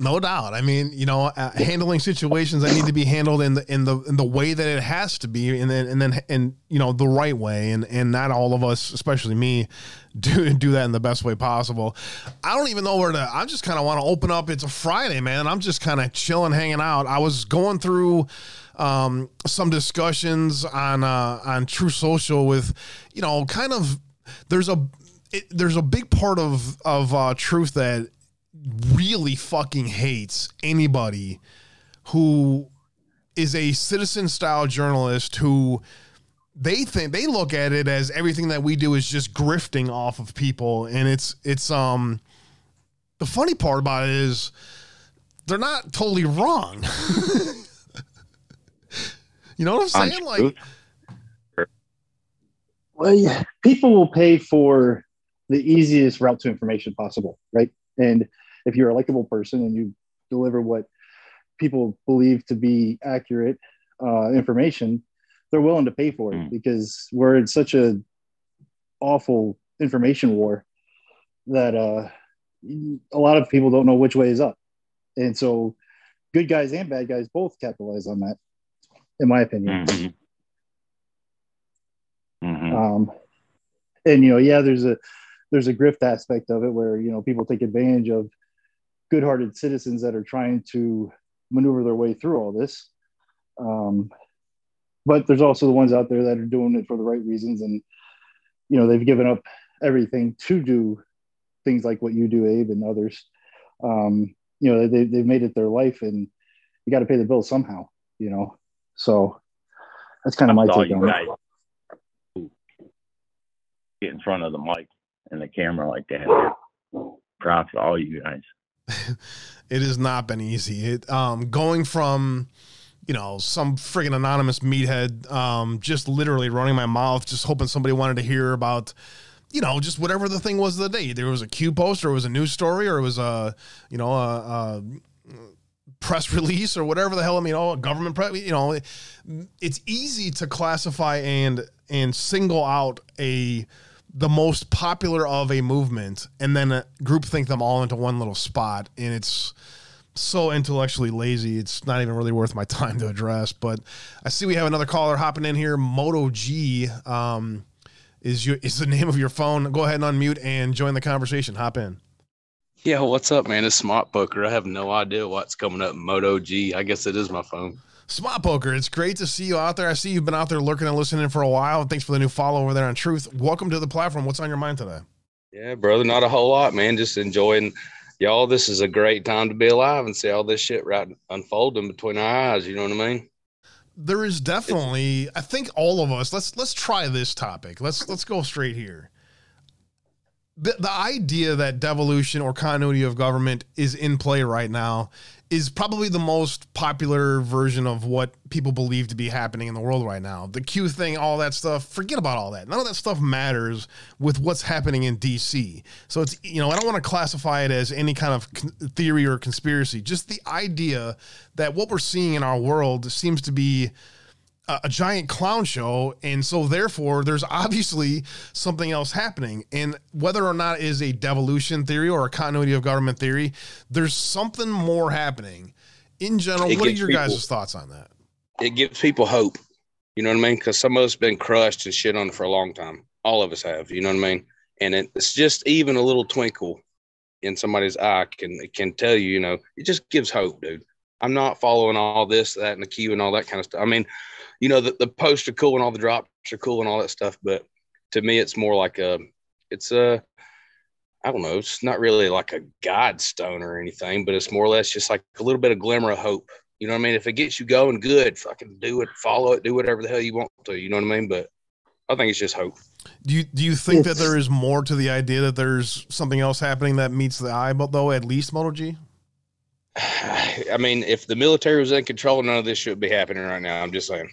No doubt. I mean, you know, uh, handling situations that need to be handled in the in the in the way that it has to be, and then and then and you know the right way, and and not all of us, especially me, <laughs> do do that in the best way possible. I don't even know where to. I just kind of want to open up. It's a Friday, man. I'm just kind of chilling, hanging out. I was going through um, some discussions on uh, on Truth Social with, you know, kind of. There's a it, there's a big part of of uh, truth that really fucking hates anybody who is a citizen style journalist who they think they look at it as everything that we do is just grifting off of people and it's it's um the funny part about it is they're not totally wrong <laughs> you know what i'm on saying like. Well, yeah, people will pay for the easiest route to information possible, right? And if you're a likable person and you deliver what people believe to be accurate uh, information, they're willing to pay for it Mm. because we're in such a awful information war that uh, a lot of people don't know which way is up, and so good guys and bad guys both capitalize on that, in my opinion. Mhm. Mhm. Um, and you know, yeah, there's a there's a grift aspect of it where you know people take advantage of good-hearted citizens that are trying to maneuver their way through all this. Um, but there's also the ones out there that are doing it for the right reasons, and you know they've given up everything to do things like what you do, Abe, and others. Um, you know, they, they've made it their life, and you got to pay the bill somehow. You know, so that's kind of my take on it. Get in front of the mic and the camera like that. Props to all you guys. <laughs> it has not been easy. It um, going from you know some friggin' anonymous meathead um, just literally running my mouth, just hoping somebody wanted to hear about you know, just whatever the thing was of the day. There was a Q post, or it was a news story, or it was a, you know, a, a press <laughs> release, or whatever the hell. I mean, oh, a government press. You know, it's easy to classify and and single out a the most popular of a movement and then a group think them all into one little spot and it's so intellectually lazy it's not even really worth my <laughs> time to address but i see we have another caller hopping in here moto g um, is your is the <laughs> name of your phone. Go ahead and unmute and join the conversation. Hop in. Yeah what's up man? It's smart poker i have no idea what's coming up moto g. I guess it is my phone Smart Poker, it's great to see you out there. I see you've been out there lurking and listening for a while. Thanks for the new follow over there on Truth. Welcome to the platform. What's on your mind today? Yeah, brother, not a whole lot, man. Just enjoying y'all. This is a great time to be alive and see all this shit right unfolding between our eyes. You know what I mean? There is definitely. It's, I think all of us. Let's let's try this topic. Let's let's go straight here. The, the idea that devolution or continuity of government is in play right now is probably the most popular version of what people believe to be happening in the world right now. The Q thing, all that stuff, forget about all that. None of that stuff matters with what's happening in DC. So it's, you know, I don't want to classify it as any kind of theory or conspiracy. Just the idea that what we're seeing in our world seems to be a, giant clown show, and so therefore there's obviously something else happening. And whether or not it is a devolution theory or a continuity of government theory, there's something more happening. In general, it what are your people, guys' thoughts on that? It gives people hope. You know what I mean? Because some of us been crushed and shit on for a long time. All of us have. You know what I mean? And it's just even a little twinkle in somebody's eye can can tell you. You know, it just gives hope, dude. I'm not following all this, that, and the queue and all that kind of stuff. I mean, you know, the, the posts are cool and all the drops are cool and all that stuff. But to me, it's more like a, it's a, I don't know, it's not really like a God stone or anything, but it's more or less just like a little bit of glimmer of hope. You know what I mean? If it gets you going, good, fucking do it, follow it, do whatever the hell you want to. You know what I mean? But I think it's just hope. Do you do you think it's, that there is more to the idea that there's something else happening that meets the eye, but though at least Moto G? <sighs> I mean, if the military was in control, none of this should be happening right now. I'm just saying.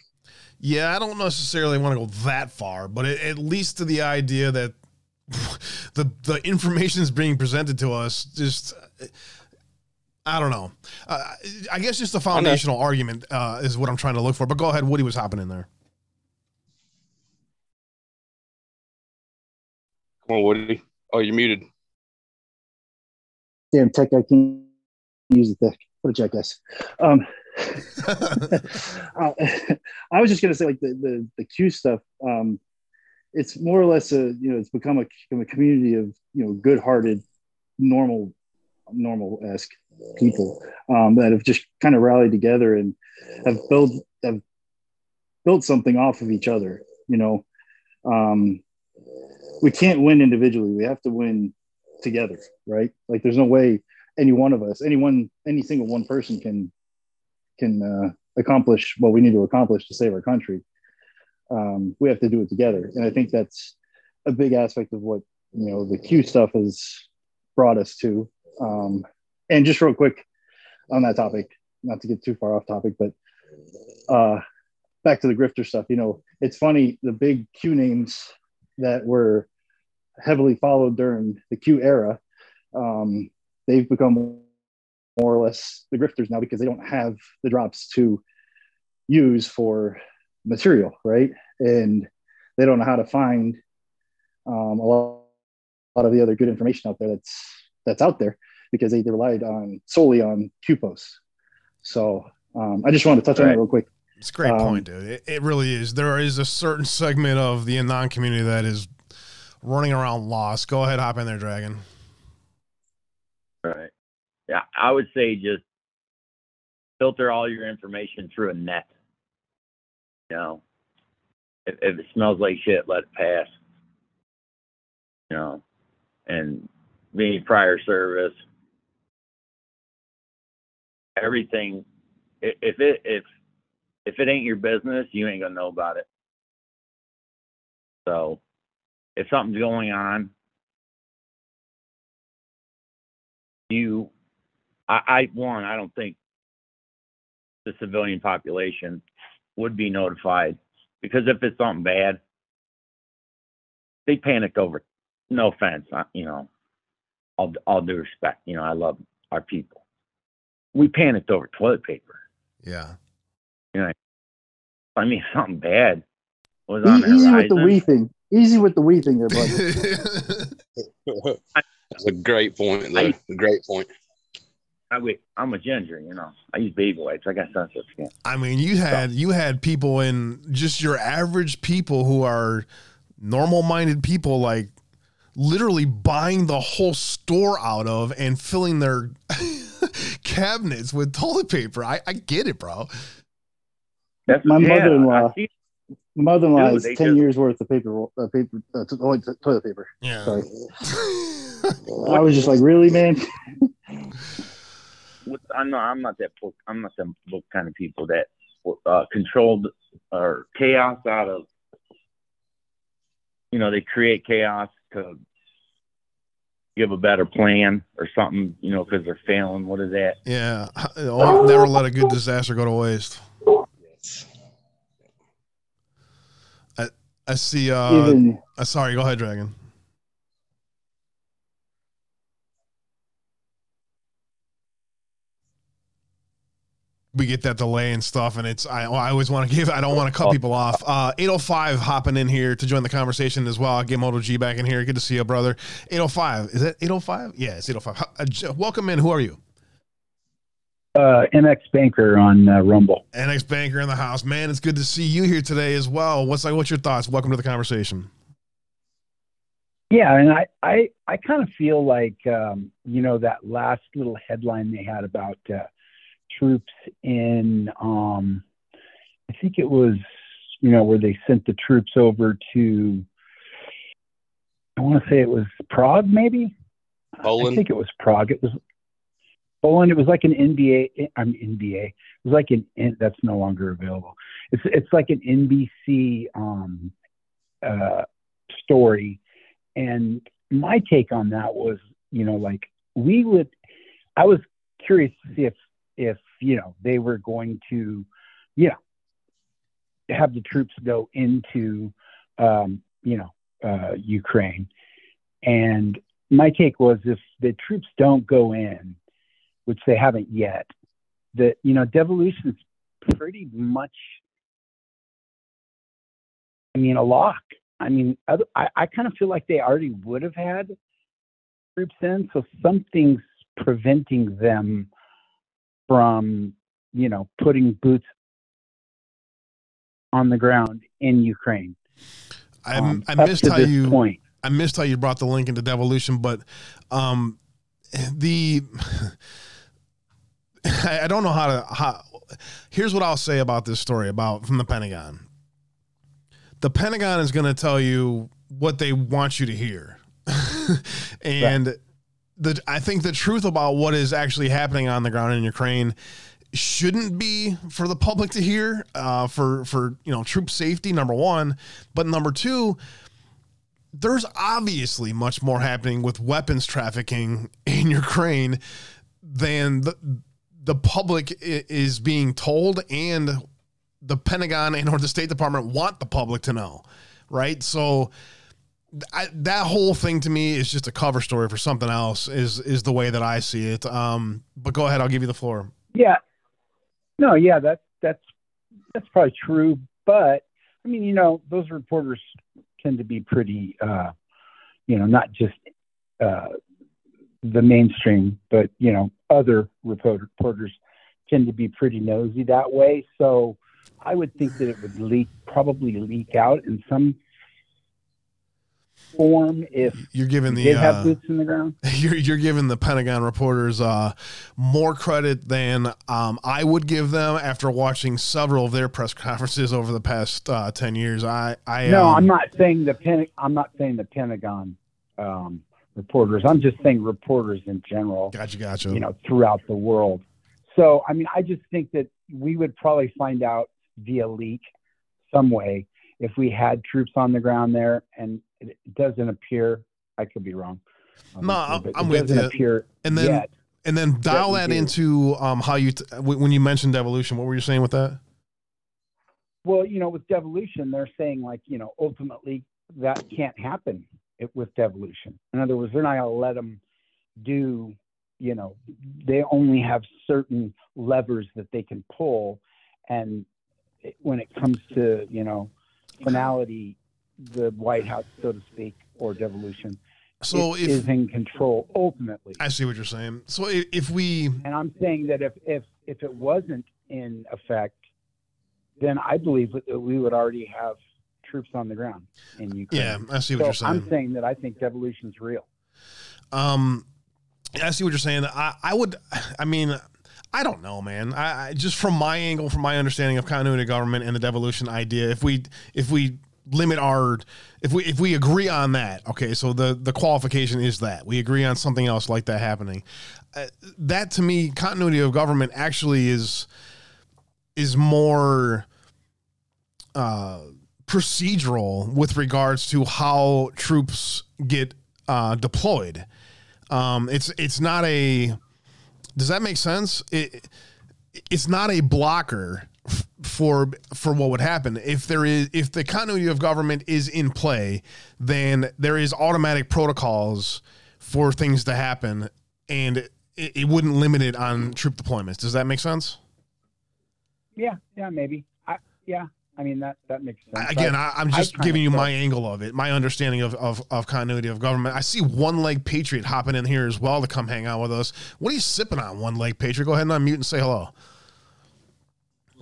Yeah, I don't necessarily want to go that far, but it, at least to the idea that <laughs> the the information is being presented to us just I don't know. Uh, I guess just a foundational argument uh, is what I'm trying to look for. But go ahead, Woody was hopping in there. Come on, Woody. Oh, you're muted. Damn tech, I can't use the tech. What a jackass. Um, uh, I was just gonna say like the the, the Q stuff. Um, it's more or less a you know it's become a, a community of you know good-hearted, normal, normal esque people um, that have just kind of rallied together and have built have built something off of each other. You know, um, we can't win individually. We have to win together, right? Like there's no way any one of us, any one, any single one person can can uh, accomplish what we need to accomplish to save our country. Um, we have to do it together, and I think that's a big aspect of what you know the Q stuff has brought us to. Um, and just real quick on that topic, not to get too far off topic, but uh, back to the grifter stuff. You know, it's funny the big Q names that were heavily followed during the Q era. Um, they've become more or less the grifters now because they don't have the drops to use for material, right? And they don't know how to find um, a, lot, a lot of the other good information out there that's that's out there because they, they relied on solely on Q posts. So um, I just wanted to touch right. on that real quick. It's a great um, point, dude. It, it really is. There is a certain segment of the anon community that is running around lost. Go ahead, hop in there, Dragon. I would say just filter all your information through a net. You know, if, if it smells like shit, let it pass. You know, and being prior service, everything. If it if if it ain't your business, you ain't gonna know about it. So, if something's going on, you, I, I one, I don't think the civilian population would be notified because if it's something bad, they panicked over. No offense, I, you know, all all due respect, you know, I love our people. We panicked over toilet paper. Yeah. I mean, <laughs> something bad was on E- the easy with the horizon. we thing. Easy with the we thing there, bud. <laughs> That's a great point. Though. I- a great point. I, wait, I'm a ginger, you know. I use baby wipes. I got sensitive skin. I mean, you had you had people in just your average people who are normal minded people, like literally buying the whole store out of and filling their <laughs> cabinets with toilet paper. I, I get it, bro. That's My yeah, mother-in-law. I Mother-in-law is ten just- years worth of paper, uh, paper, uh, to- oh, toilet paper. Yeah. Sorry, <laughs> I was just like, really, man? <laughs> what- I'm not. I'm not that book. I'm not the book kind of people that uh, controlled or chaos out of. You know, they create chaos to give a better plan or something. You know, because they're failing. What is that? yeah. Oh, never let a good disaster go to waste. Yes. I see uh, Even uh sorry, go ahead, Dragon. We get that delay and stuff, and it's I, I always want to give I don't want to cut people off. Uh, 805 hopping in here to join the conversation as well. Get Moto G back in here. Good to see you, brother. 805 is that 805? Yeah, it's 805. Uh, welcome in. Who are you? uh, MX Banker on uh, Rumble. NX Banker in the house, man. It's good to see you here today as well. What's like? What's your thoughts? Welcome to the conversation. Yeah, and I I, I kind of feel like um, you know that last little headline they had about uh, troops in um, I think it was you know where they sent the troops over to I want to say it was Prague maybe Poland. I think it was Prague. It was Poland. It was like an NBA. I'm NBA. It was like an that's no longer available. It's it's like an NBC um, uh, story, and my take on that was, you know, like we would. I was curious to see if if you know they were going to, you know, have the troops go into, um, you know, uh, Ukraine, and my take was if the troops don't go in, which they haven't yet, that you know devolution is pretty much, I mean, a lock. I mean, other, I, I kind of feel like they already would have had troops in, so something's preventing them from, you know, putting boots on the ground in Ukraine. I, um, I missed how you point. I missed how you brought the link into devolution, but um, the <laughs> I, I don't know how to how. Here's what I'll say about this story about from the Pentagon. The Pentagon is going to tell you what they want you to hear, <laughs> and the I think the truth about what is actually happening on the ground in Ukraine shouldn't be for the public to hear uh, for for you know troop safety number one, but number two there's obviously much more happening with weapons trafficking <laughs> in Ukraine than the, the public is being told and the Pentagon and or the State Department want the public to know, right? So I, that whole thing to me is just a cover story for something else is is the way that I see it. Um, but go ahead, I'll give you the floor. Yeah. No, yeah, that's that's that's probably true. But I mean, you know, those reporters tend to be pretty uh you know, not just uh the mainstream, but you know, other reporter, reporters tend to be pretty nosy that way. So I would think that it would leak probably leak out in some form if you're giving the did have uh, boots in the ground. <laughs> you're you're giving the Pentagon reporters uh, more credit than um, I would give them after watching several of their press <laughs> conferences over the past uh, ten years. I I No, um, I'm not saying the Pen- I'm not saying the Pentagon um, reporters. I'm just saying reporters in general. Gotcha, gotcha. You know, throughout the world. So, I mean, I just think that we would probably find out via leak some way if we had troops on the ground there, and it doesn't appear. I could be wrong. No, I'm- I'm it with doesn't you. appear and then yet. and then dial that into um, how you t- when when you mentioned evolution. What were you saying with that? Well, you know, with devolution, they're saying like, you know, ultimately that can't happen it- with devolution. In other words, they're not going to let them do, you know, they only have certain levers that they can pull, and when it comes to, you know, finality, the White House, so to speak, or devolution, So it if- is in control ultimately. I see what you're saying. So if, if we And I'm saying that if if if it wasn't in effect, then I believe that we would already have troops on the ground in Ukraine. Yeah, I see what So you're saying. I'm saying that I think devolution's real. Um, I see what you're saying. I, I would, I mean, I don't know, man. I, I just from my angle, from my understanding of continuity of government and the devolution idea, if we if we limit our if we if we agree on that, okay, so the the qualification is that we agree on something else like that happening. Uh, that to me, continuity of government actually is is more uh, procedural with regards to how troops get uh, deployed. Um, it's it's not a. Does that make sense? It it's not a blocker for for what would happen if there is if the continuity of government is in play, then there is automatic protocols for things to happen, and it, it wouldn't limit it on troop deployments. Does that make sense? Yeah, yeah, maybe. I, yeah, I mean that that makes sense. Again, I- I'm just giving you my angle of it, my understanding of, of, of continuity of government. I see one leg patriot hopping in here as well to come hang out with us. What are you sipping on, one leg patriot? Go ahead and unmute and say hello.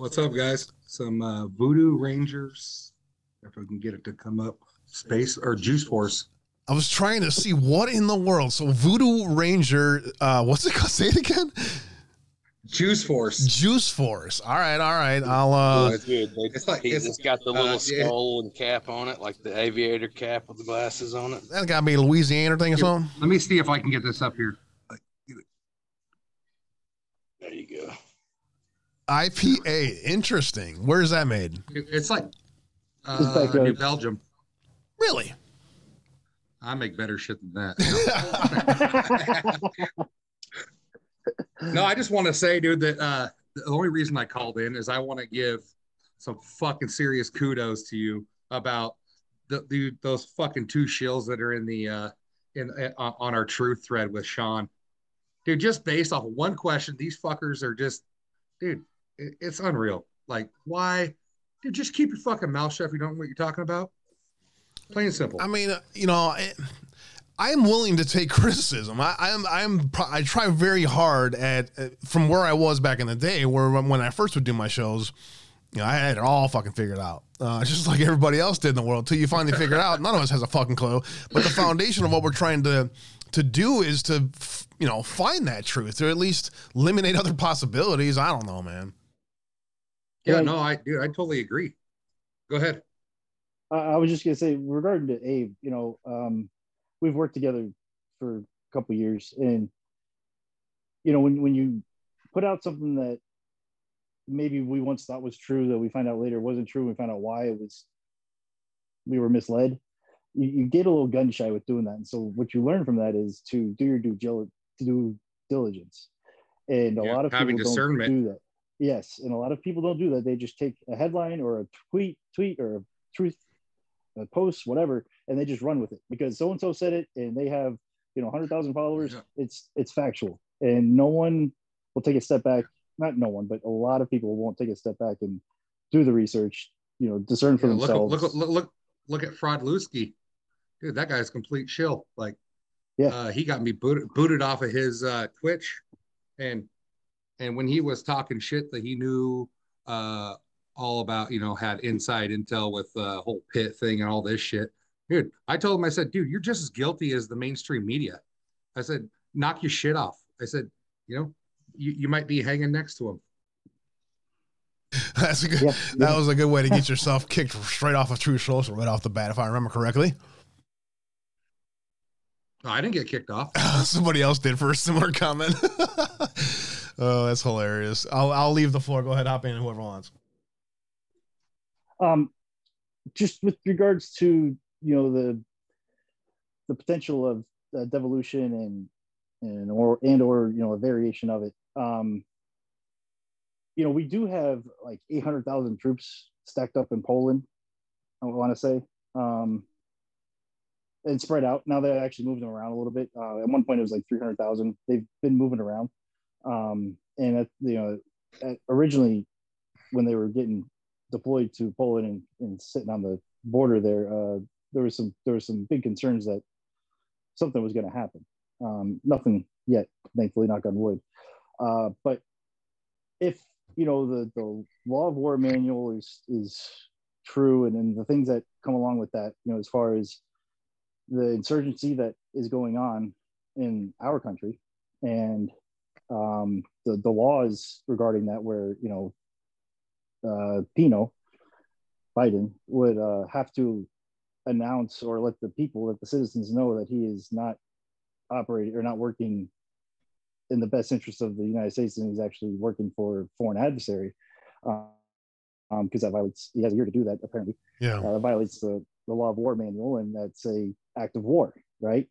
What's up, guys? Some uh, Voodoo Rangers. If I can get it to come up, Space or Juice Force. I was trying to see what in the world. So Voodoo Ranger, uh, what's it called? <laughs> Say it again. Juice Force. Juice Force. All right, all right. I'll uh it's good. They, It's like- he's it's- it's got the little uh, yeah. skull and cap on it, like the aviator cap with the glasses on it. that gotta be a Louisiana thing or something. Let me see if I can get this up here. There you go. IPA. Interesting. Where is that made? It's like It's uh, like New Belgium. Really? I make better shit than that. <laughs> no, I just want to say, dude, that uh, the only reason I called in is I want to give some fucking serious kudos to you about the, the those fucking two shills that are in the uh, in uh, on our truth thread with Sean. Dude, just based off of one question, these fuckers are just, dude, it, it's unreal. Like, why? Dude, just keep your fucking mouth shut if you don't know what you're talking about. Plain and simple. I mean, uh, you know, I, I'm willing to take <laughs> criticism. I, I'm, I'm, I try very hard at uh, from where I was back in the day, where when when I first would do my shows, you know, I had it all fucking figured out, uh, <laughs> just like everybody else did in the world. Till you finally <laughs> figure it out, none of us has a fucking clue. But the foundation of what we're trying to to do is to, f- you know, find that truth, or at least eliminate other possibilities. I don't know, man. Yeah, no, I dude, I totally agree. Go ahead. I I was just gonna say, regarding to Abe, you know, um, we've worked together for a couple years, and you know, when when you put out something that maybe we once thought was true, that we find out later wasn't true, we find out why it was, we were misled. You, you get a little gun shy with doing that, and so what you learn from that is to do your due do diligence, and a Yeah, lot of having people discernment. don't do that. Yes, and a lot of people don't do that. They just take a headline or a tweet, tweet or a truth a post, whatever, and they just run with it because so and so said it, and they have you know hundred thousand followers. Yeah. It's it's factual, and no one will take a step back. Not no one, but a lot of people won't take a step back and do the research. You know, discern for Yeah, look, themselves. look, look, look, look at Fraudlewski. Dude, that guy's complete shill. Like, Yeah. uh, he got me booted, booted off of his uh, Twitch, and and when he was talking shit that he knew uh, all about, you know, had inside intel with the whole pit thing and all this shit. dude. I told him, I said, dude, you're just as guilty as the mainstream media. I said, knock your shit off. I said, you know, you, you might be hanging next to him. <laughs> That's a good. Yeah, that was a good way to get <laughs> yourself kicked straight off of Truth Social right off the bat, if I remember correctly. No, I didn't get kicked off. <laughs> Somebody else did for a similar comment. Oh, that's hilarious. I'll I'll leave the floor. Go ahead, hop in, whoever wants. um, just with regards to you know the the potential of uh, devolution and and or and or you know a variation of it um you know we do have like 800,000 troops stacked up in Poland I want to say um and spread out now they actually moved them around a little bit uh, at one point it was like 300,000 they've been moving around um and you know originally when they were getting deployed to Poland and, and sitting on the border there, uh, there was some there was some big concerns that something was going to happen. Um, nothing yet, thankfully, knock on wood. Uh, but if you know the the law of war manual is is true, and then the things that come along with that, you know, as far as the insurgency that is going on in our country, and um, the the laws regarding that, where you know uh, Pino, Biden, would uh, have to announce or let the people, let the citizens know that he is not operating or not working in the best interest of the United States and he's actually working for a foreign adversary. Um, because that violates, he has a year to do that apparently. Yeah. Uh, that violates the, the law of war manual and that's a act of war, right?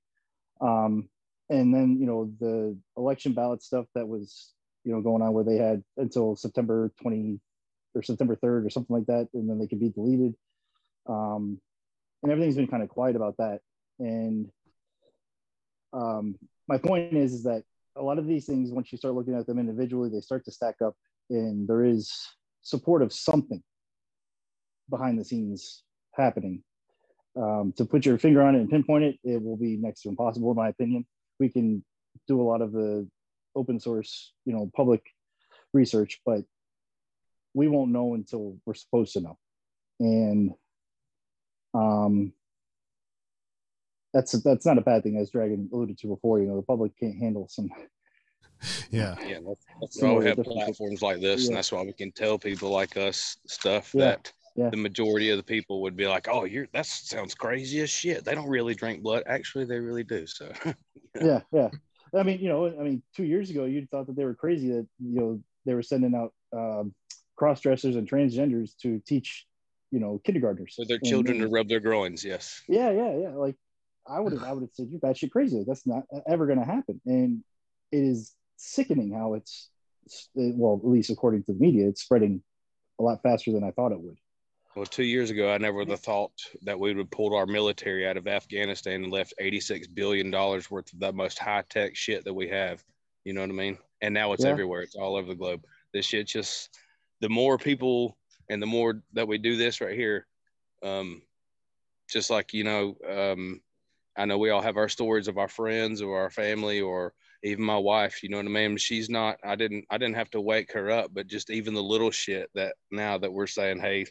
Um, and then, you know, the election ballot stuff that was, you know, going on where they had until September 20, or September 3rd or something like that, and then they could be deleted. Um, and everything's been kind of quiet about that. And um, my point is, is that a lot of these things, once you start looking at them individually, they start to stack up, and there is support of something behind the scenes happening. Um, to put your finger on it and pinpoint it, it will be next to impossible, in my opinion. We can do a lot of the open source, you know, public research, but we won't know until we're supposed to know. And um, that's that's not a bad thing, as Dragon alluded to before. You know, the public can't handle some. <laughs> Yeah. Yeah, that's, that's Some we the have platforms like this, Yeah. and that's why we can tell people like us stuff Yeah, that yeah. the majority of the people would be like, "Oh, you're that sounds crazy as shit." They don't really drink blood. Actually, they really do. So, <laughs> yeah, yeah. I mean, you know, I mean, two years ago, you thought that they were crazy that you know they were sending out um, cross dressers and transgenders to teach, you know, kindergartners for their And- children to rub their groins. Yes. Yeah, yeah, yeah. Like I would have, I <sighs> would have said you're batshit crazy. That's not ever going to happen. And it is sickening how it's- well, at least according to the media, it's spreading a lot faster than I thought it would. Well, two years ago, I never would have thought that we would have pulled our military out of Afghanistan and left $86 billion worth of the most high tech shit that we have. You know what I mean? And now it's Yeah. everywhere, it's all over the globe. This shit just, the more people and the more that we do this right here, um, just like, you know, um, I know we all have our stories of our friends or our family or even my wife, you know what I mean? She's not, I didn't, I didn't have to wake her up, but just even the little shit that now that we're saying, Hey,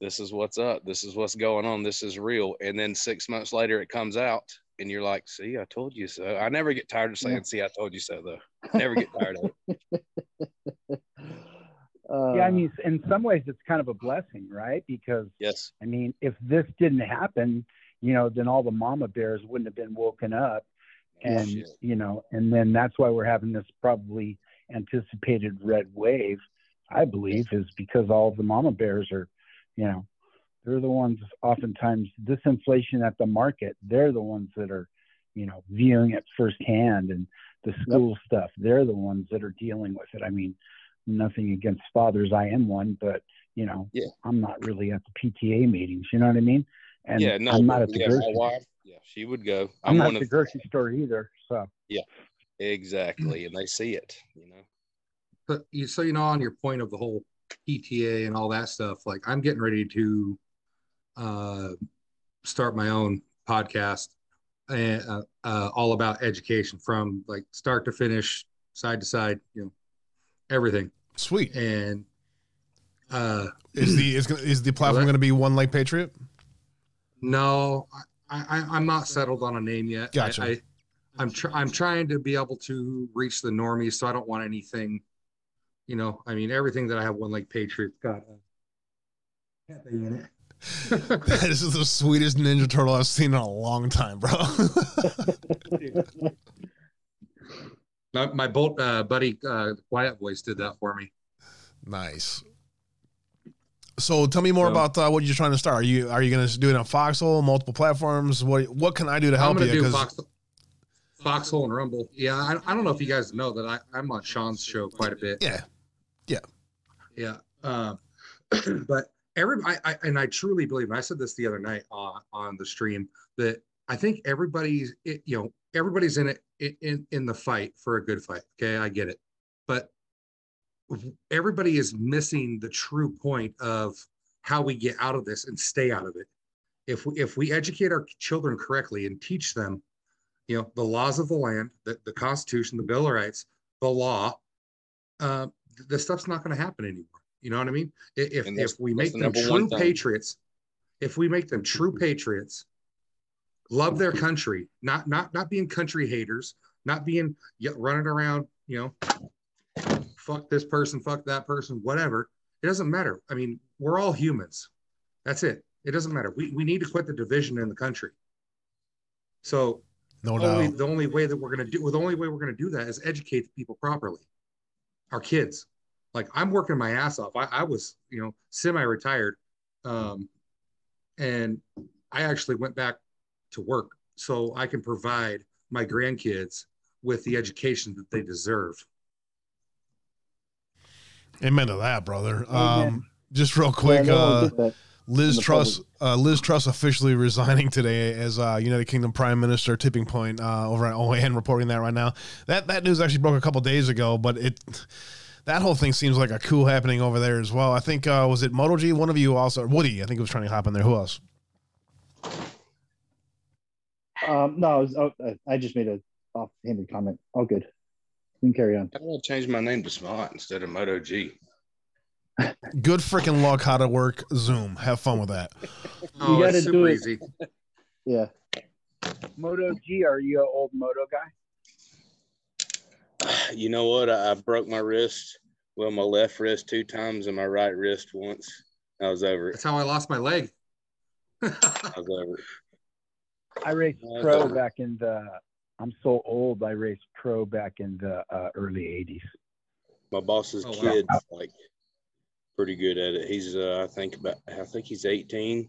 this is what's up. This is what's going on. This is real. And then six months later, it comes out, and you're like, "See, I told you so." I never get tired of saying, Yeah. "See, I told you so," though. Never get tired of it. <laughs> Uh, yeah, I mean, in some ways, it's kind of a blessing, right? Because Yes. I mean, if this didn't happen, you know, then all the mama bears wouldn't have been woken up, and Shit. you know, and then that's why we're having this probably anticipated red wave. I believe is because all the mama bears are, you know, they're the ones oftentimes this inflation at the market. They're the ones that are, you know, viewing it firsthand, and the school stuff. They're the ones that are dealing with it. I mean, nothing against fathers. I am one, but you know, Yeah. I'm not really at the PTA meetings. You know what I mean? And yeah, no, I'm not at the yeah, my grocery. wife, yeah, she would go. I'm, I'm, not one at the of grocery store either. So yeah exactly, and they see it. You know, But you, so you know, on your point of the whole PTA and all that stuff, like I'm getting ready to uh, start my own podcast, and uh, uh, all about education from like start to finish, side to side, you know, everything. Sweet. And uh, Is the is, is the platform going to be One Leg Patriot? No, I, I, I'm not settled on a name yet. Gotcha. I, I, I'm tr- I'm trying to be able to reach the normies, so I don't want anything. You know, I mean, everything that I have One Leg Patriot's got a Pepe in it. <laughs> this is the sweetest Ninja Turtle I've seen in a long time, bro. <laughs> My, my bolt uh, buddy, uh, Quiet Voice, did that for me. nice. So tell me more So- about uh, what you're trying to start. Are you are you going to do it on Foxhole, multiple platforms? What what can I do to I'm help gonna you? do 'Cause- Fox, Foxhole and Rumble. Yeah, I, I don't know if you guys know that I, I'm on Sean's show quite a bit. yeah, yeah. Yeah. Um, <clears throat> but every I, I and I truly believe, and I said this the other night on on the stream that I think everybody's it, you know everybody's in it in in the fight for a good fight. Okay, I get it, but everybody is missing the true point of how we get out of this and stay out of it. If we if we educate our children correctly and teach them, you know, the laws of the land, the, the Constitution, the Bill of Rights, the law, uh, the stuff's not going to happen anymore. You know what I mean? If if we make the them true patriots, if we make them true patriots, love their country, not not not being country haters, not being yeah, running around, you know, fuck this person, fuck that person, whatever. It doesn't matter. I mean, we're all humans. That's it. It doesn't matter. We we need to quit the division in the country. So no only, doubt. the only way that we're going to do well, the only way we're going to do that is educate the people properly our kids like i'm working my ass off i, I was you know semi-retired um, and i actually went back to work so i can provide my grandkids with the education that they deserve Amen to that, brother. Amen. Um, just real quick, Yeah, no, uh, get that. Liz Truss, uh, Liz Truss officially resigning today as uh, United Kingdom Prime Minister. Tipping point uh, over at OAN reporting that right now. That that news actually broke a couple days ago, but it that whole thing seems like a coup happening over there as well. I think uh, was it MotoG? One of you also Woody. I think was trying to hop in there. Who else? Um, no, I, was, oh, I- I just made a offhanded comment. All good. We can carry on. I want to change my name to Smart instead of Moto G. Good freaking luck. How to work Zoom. Have fun with that. oh gotta it's do it. easy Yeah. Moto G, are you an old moto guy? You know what? I, I broke my wrist. Well, my left wrist two times and my right wrist once. I was over it. that's how i lost my leg I was over it. I raced Uh, pro don't- back in the. I'm so old. I raced pro back in the uh, early '80s. My boss's Oh, wow. kid's like pretty good at it. He's uh, I think about I think he's 18.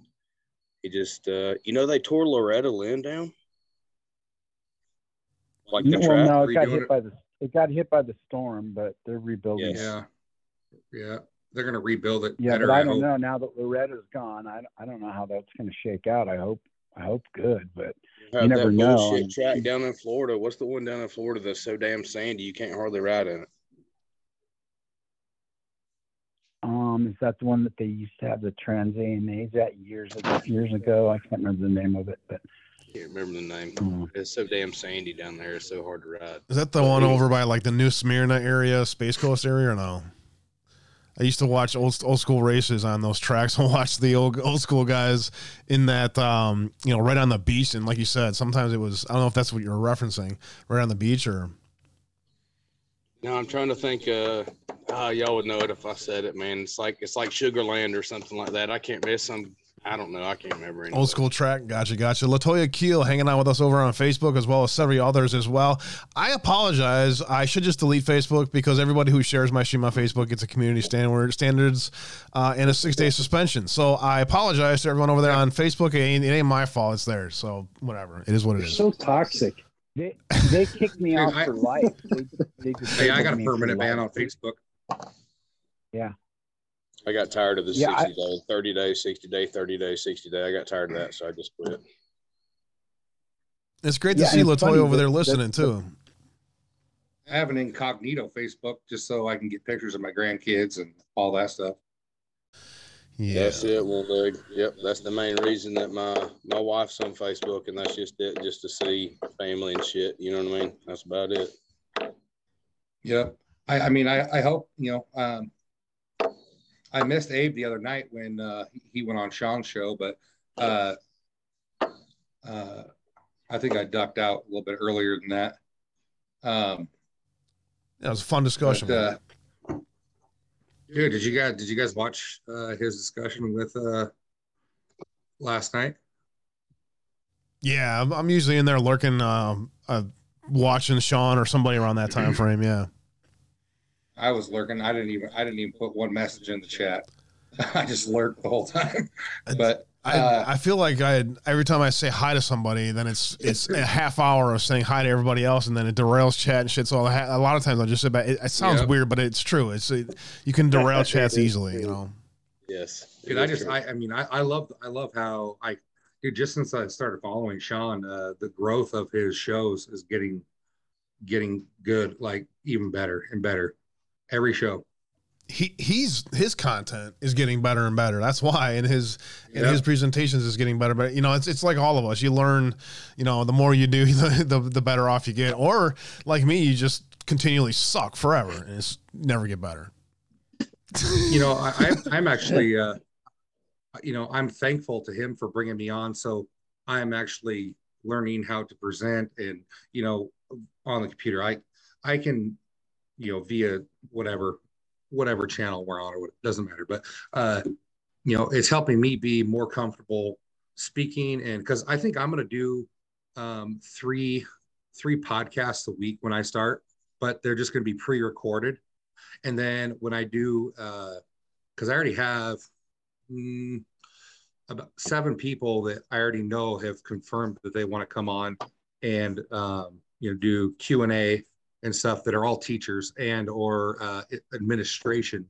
He just uh, you know they tore Loretta Lynn down. Like the well, track. no, it got hit it. by the it got hit by the storm, but they're rebuilding. Yes. yeah yeah they're going to rebuild it Yeah, better but I I don't hope. know now that Loretta's gone. I, I don't know how that's going to shake out. I hope I hope good, but Have you never know. bullshit track down in Florida. What's the one down in Florida that's so damn sandy you can't hardly ride in it? Is that the one that they used to have the Trans AMAs at years ago? Years ago, I can't remember the name of it, but Can't remember the name. um, It's so damn sandy down there. It's so hard to ride. Is that the one over by like the New Smyrna area, Space Coast area, or no? I used to watch old old school races on those tracks <laughs> and watch the old old school guys in that um you know right on the beach and like you said sometimes it was I don't know if that's what you're referencing right on the beach or No, I'm trying to think. Uh, ah, y'all would know it if I said it, man. It's like it's like Sugarland or something like that. I can't. miss some. I don't know. I can't remember. anyway. old school track. Gotcha, gotcha. Latoya Keel hanging out with us over on Facebook as well as several others as well. I apologize. I should just delete Facebook because everybody who shares my stream on Facebook gets a community standard standards uh, and a six day suspension. So I apologize to everyone over there on Facebook. It ain't, it ain't my fault. It's theirs. So whatever. It is what it You're is. so toxic. They they kicked me <laughs> Hey, off I- for life. They, they hey i got a disabled me for permanent ban on facebook Yeah, I got tired of the Yeah, I- 60 day, 30 day, 60 day, 30 day, 60 day. I got tired of that, so I just quit. It's great to Yeah, see and Latoya over that- there that- listening too. I have an incognito Facebook just so I can get pictures of my grandkids and all that stuff. Yeah. That's it, one leg. Yep, that's the main reason that my my wife's on Facebook, and that's just it, just to see family and shit. You know what I mean? That's about it. Yep. I, I mean, I, I hope, you know, um, I missed Abe the other night when uh, he went on Sean's show, but uh, Uh, I think I ducked out a little bit earlier than that. Um, That was a fun discussion. but, uh, dude, did you guys did you guys watch uh, his discussion with uh, last night? yeah, I'm, I'm usually in there lurking, um, uh, watching Sean or somebody around that time <clears throat> frame. Yeah. I was lurking. I didn't even I didn't even put one message in the chat. <laughs> I just lurked the whole time. But I, uh, I feel like I every time I say hi to somebody, then it's it's a <laughs> half hour of saying hi to everybody else, and then it derails chat and shit. So a a lot of times I'll just sit back. It, it sounds Yep. weird, but it's true. It's it, you can derail <laughs> chats easily. You know. Yes. dude, I just I, I mean I, I love I love how I dude just since I started following Sean, uh, the growth of his shows is getting getting good, like even better and better every show. He he's his content is getting better and better. That's why, and his and Yeah. his presentations is getting better. But you know, it's it's like all of us. You learn, you know, the more you do, <laughs> the the, the better off you get. Or like me, you just continually suck forever and it's never get better. you know I, I'm, I'm actually uh you know i'm thankful to him for bringing me on so i'm actually learning how to present and you know on the computer i i can you know via whatever whatever channel we're on or what doesn't matter but uh you know it's helping me be more comfortable speaking. And because i think i'm going to do um three three podcasts a week when i start but they're just going to be pre-recorded. And then when I do, uh because I already have mm, about seven people that I already know have confirmed that they want to come on and um, you know do Q and stuff that are all teachers and or uh, administration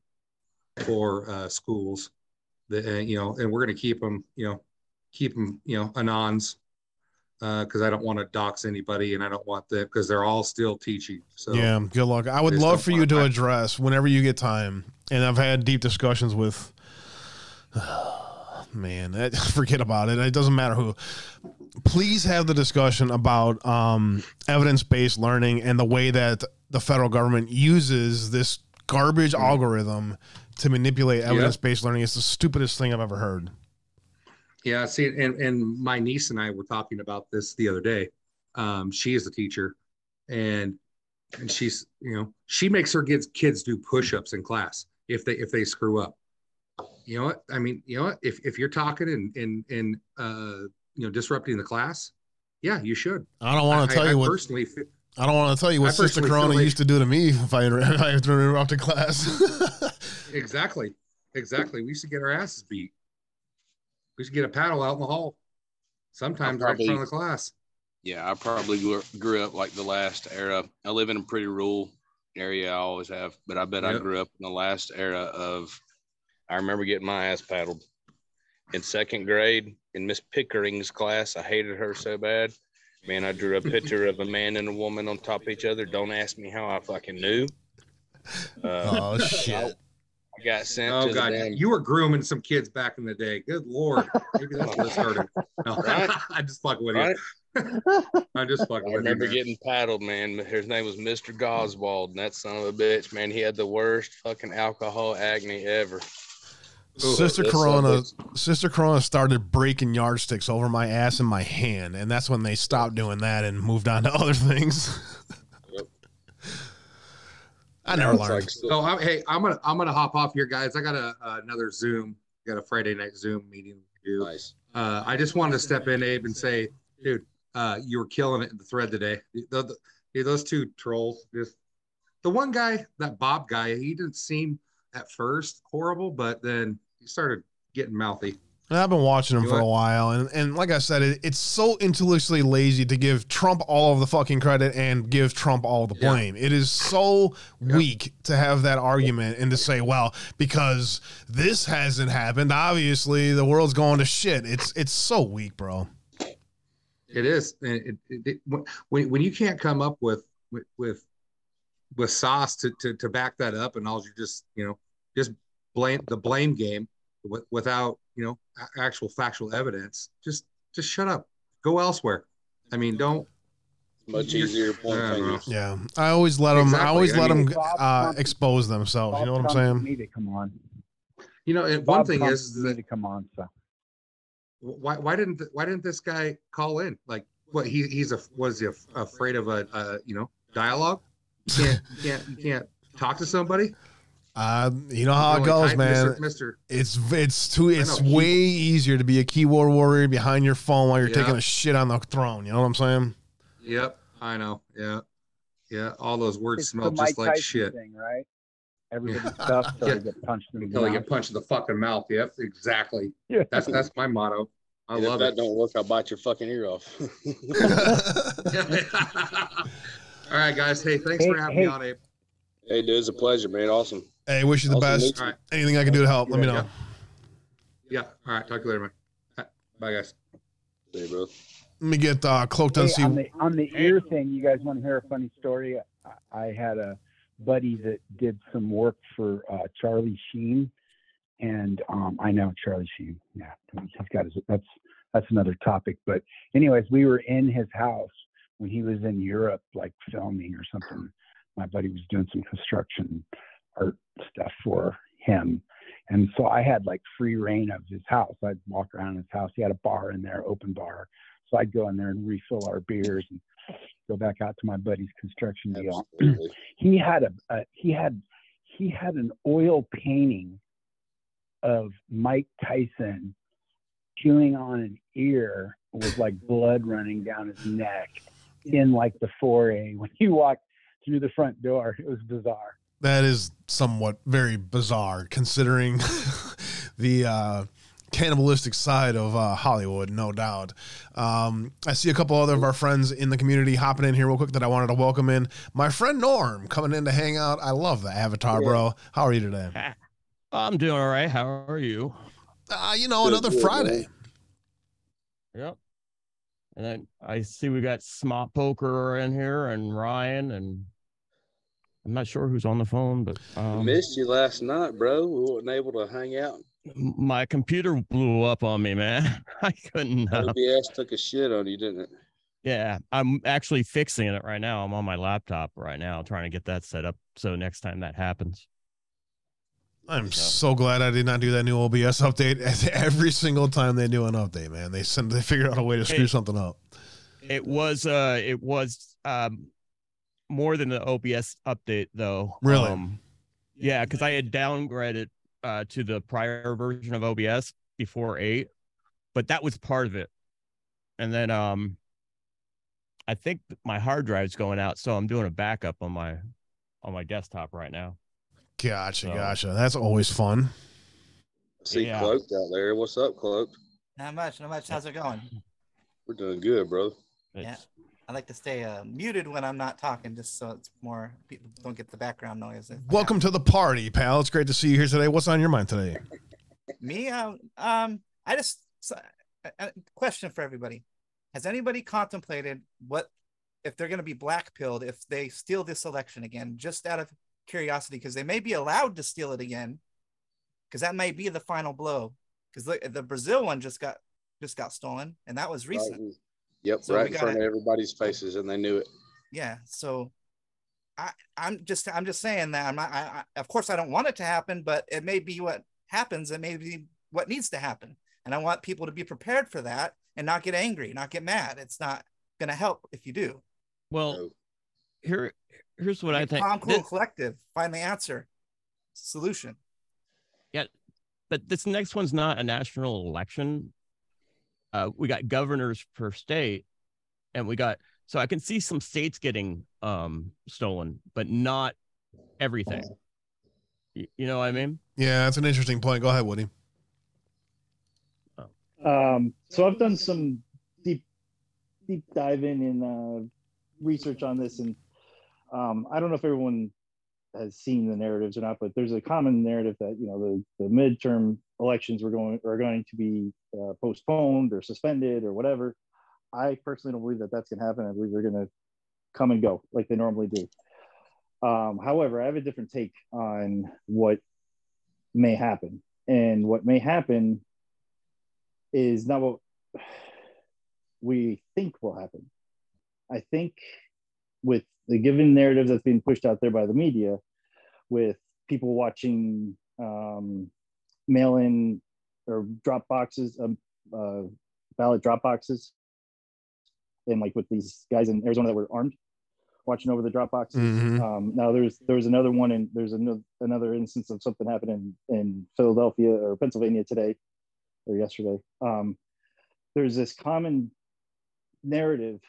for uh, schools. That uh, you know, and we're going to keep them, you know, keep them, you know, anons because I don't want to dox anybody and I don't want them because they're all still teaching. So yeah, good luck. I would love for you to address whenever you get time. And I've had deep discussions with. <sighs> Man, that, <laughs> forget about it. It doesn't matter who. Please have the discussion about um, evidence-based learning and the way that the federal government uses this garbage algorithm to manipulate evidence-based learning. It's the stupidest thing I've ever heard. Yeah, see, and and my niece and I were talking about this the other day. Um, she is a teacher, and and she's you know she makes her kids kids do push-ups in class if they if they screw up. You know what I mean? You know what? If if you're talking and and and uh, you know disrupting the class, yeah, you should. I don't want to tell I you what. personally. fe- I don't want to tell you what Sister Corona like- used to do to me if I <laughs> if I interrupted class. <laughs> Exactly, exactly. We used to get our asses beat. We used to get a paddle out in the hall. Sometimes right in front of the class. Yeah, I probably grew, grew up like the last era. I live in a pretty rural area. I always have, but I bet I grew up in the last era of. I remember getting my ass paddled in second grade in Miss Pickering's class. I hated her so bad. Man, I drew a picture of a man and a woman on top of each other. Don't ask me how I fucking knew. Uh, oh shit! I got sent Oh to god, the damn you were grooming some kids back in the day. Good lord, maybe that's where it started. No, Right. <laughs> I'm just fucking with Right? you. I'm just fucking I with you. remember man. getting paddled, man. His name was Mr. Goswald, and that son of a bitch, man, he had the worst fucking alcohol agony ever. Sister This Corona, of Sister Corona started breaking yardsticks over my ass and my hand, and that's when they stopped doing that and moved on to <laughs> other things. I never It's learned. like- So I'm, hey, I'm gonna I'm gonna hop off here, guys. I got a uh, another Zoom, got a Friday night Zoom meeting to do. nice. Uh, I just wanted to step in, Abe, and say, dude, uh, you were killing it in the thread today. The, the, the- those two trolls, just the one guy, that Bob guy, he didn't seem at first horrible, but then he started getting mouthy. And I've been watching him You for a while, and, and like I said, it, it's so intellectually lazy to give Trump all of the fucking credit and give Trump all the Yeah. blame. It is so weak to have that argument and to say, well, because this hasn't happened, obviously the world's going to shit. It's it's so weak, bro. It is. It, it, when when you can't come up with with with, with sauce to, to to back that up, and all you just you know just blame the blame game with, without you know a- actual factual evidence, just just shut up. Go elsewhere. I mean, don't. Much easier point I don't know. fingers. Yeah, I always let them. I always I let mean, them uh, Trump- expose themselves. You know what I'm Bob saying? Trump need to come on. You know, and one thing Trump is that to come on. So why why didn't why didn't this guy call in? Like, what he he's a was he af- afraid of a, a you know dialogue? You can't you can't you can't talk to somebody. Uh, you know how it goes, man. Mr. It's it's too it's know, way easier to be a keyboard warrior behind your phone while you're Yeah. taking a shit on the throne. You know what I'm saying? Yep, I know. Yeah, yeah. All those words It's smell the just Mike like Tyson shit. Thing, right? Everybody's stuff <laughs> so Yeah. they get punched in the Until they mouth. get punched in the fucking mouth. Yep, exactly. Yeah. That's that's my motto. I And if love that it. don't work, I'll bite your fucking ear off. <laughs> All right, guys. Hey, thanks Hey, for having hey. me on, Abe. hey, dude, it's a pleasure, man. Awesome. Hey, wish you the Awesome best. meeting All right. Anything I can do to help, let me know. Yeah. Yeah. All right. Talk to you later, man. Bye, guys. Hey, bro. Let me get uh, cloaked Hey, and see. on the on the ear thing, you guys want to hear a funny story? I, I had a buddy that did some work for uh, Charlie Sheen, and um, I know Charlie Sheen. Yeah, he's got his. That's that's another topic. But anyways, we were in his house when he was in Europe, like filming or something. My buddy was doing some construction art stuff for him. And so I had like free reign of his house. I'd walk around his house. He had a bar in there, open bar. So I'd go in there and refill our beers and go back out to my buddy's construction deal. Absolutely. <clears throat> he had a, a he had he had an oil painting of Mike Tyson chewing on an ear with like blood running down his neck in like the foyer when he walked through the front door. It was bizarre. That is somewhat very bizarre considering <laughs> the uh, cannibalistic side of uh, Hollywood, no doubt. Um, I see a couple other of our friends in the community hopping in here real quick that I wanted to welcome in. My friend Norm coming in to hang out. I love the avatar, bro. How are you today? <laughs> I'm doing all right. How are you? Uh, you know, Good, another good, Friday. Yep. And then I see we got Smart Poker in here and Ryan and I'm not sure who's on the phone, but um, Missed you last night, bro. We weren't able to hang out. my computer blew up on me, man. <laughs> I couldn't. Uh, OBS took a shit on you, didn't it? yeah, I'm actually fixing it right now. I'm on my laptop right now, trying to get that set up so next time that happens. I'm so glad I did not do that new OBS update. <laughs> Every single time they do an update, man, they send they figured out a way to screw Hey. something up. It was uh it was um more than the OBS update though. Really? Um, yeah, because I had downgraded uh to the prior version of OBS before eight, but that was part of it. And then um I think my hard drive's going out, so I'm doing a backup on my on my desktop right now. Gotcha, So- gotcha. That's always fun. See Yeah. Cloaked out there. What's up, Cloaked? Not much, not much. How's it going? We're doing good, bro. Yeah, It's- I like to stay uh, muted when I'm not talking, just so it's more people don't get the background noise. if I Welcome to the party, pal. It's great to see you here today. What's on your mind today? me. Um, um, I just so, a, a question for everybody: Has anybody contemplated what if they're going to be black pilled if they steal this election again, just out of curiosity, because they may be allowed to steal it again, because that may be the final blow. Because the, the Brazil one just got just got stolen, and that was recent. Right in- Yep, So right in front gotta- of everybody's faces, and they knew it. yeah so i i'm just i'm just saying that i'm not I, I of course i don't want it to happen but it may be what happens it may be what needs to happen. And i want people to be prepared for that and not get angry not get mad. It's not going to help if you do. Well, So, here here's what I think. calm cool Thi- and collective. Find the answer. Solution. Yeah, but this next one's not a national election. Uh, we got governors per state, and we got so I can see some states getting um stolen, but not everything. You, you know what I mean? Yeah, that's an interesting point. Go ahead, Woody. Um, so I've done some deep, deep diving in uh, research on this, and um, I don't know if everyone has seen the narratives or not, but there's a common narrative that you know the, the midterm elections were going are going to be uh, postponed or suspended or whatever. I personally don't believe that that's going to happen. I believe they're going to come and go like they normally do. Um, however, I have a different take on what may happen, and what may happen is not what we think will happen. I think with the given narrative that's being pushed out there by the media, with people watching um, mail in or drop boxes, um, uh, ballot drop boxes, and like with these guys in Arizona that were armed, watching over the drop boxes. Mhm. Um, now there's there's another one, and there's another another instance of something happening in Philadelphia or Pennsylvania today or yesterday. Um, there's this common narrative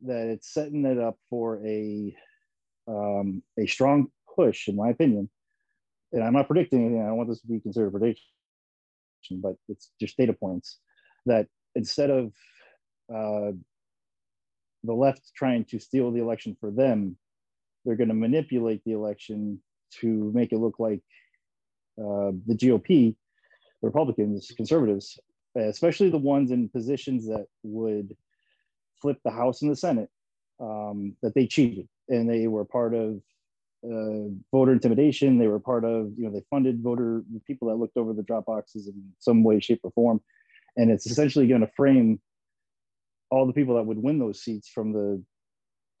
that it's setting it up for a um, a strong push, in my opinion. And I'm not predicting anything. I don't want this to be considered a prediction, but it's just data points that instead of uh, the left trying to steal the election for them, they're going to manipulate the election to make it look like uh, the GOP, the Republicans, conservatives, especially the ones in positions that would flip the House and the Senate, um, that they cheated and they were part of uh, voter intimidation. They were part of, you know, they funded voter people that looked over the drop boxes in some way, shape, or form. And it's essentially going to frame all the people that would win those seats from the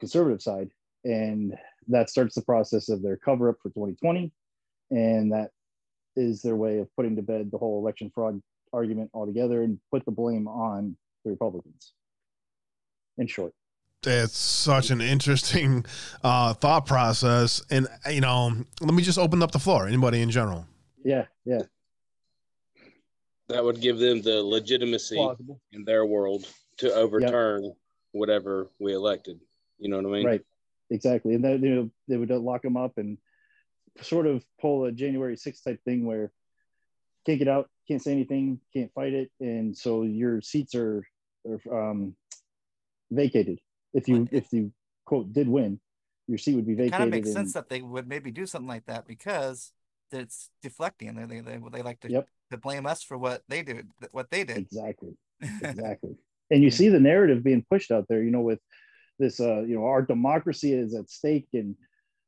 conservative side. And that starts the process of their cover up for 2020. And that is their way of putting to bed the whole election fraud argument altogether and put the blame on the Republicans. In short. It's such an interesting <laughs> uh, thought process, and you know, let me just open up the floor. Anybody in general? Yeah, yeah. That would give them the legitimacy Plausible. in their world to overturn whatever we elected. You know what I mean? Right. Exactly. And then you know they would lock them up and sort of pull a January 6th type thing where can't get out, can't say anything, can't fight it, and so your seats are, are um, vacated. If you if you quote did win, your seat would be vacated. kind of makes and- sense that they would maybe do something like that because it's deflecting. They they they, they like to, Yep. to blame us for what they did. What they did. Exactly. <laughs> Exactly. and you see the narrative being pushed out there, you know, with this, uh, you know, our democracy is at stake and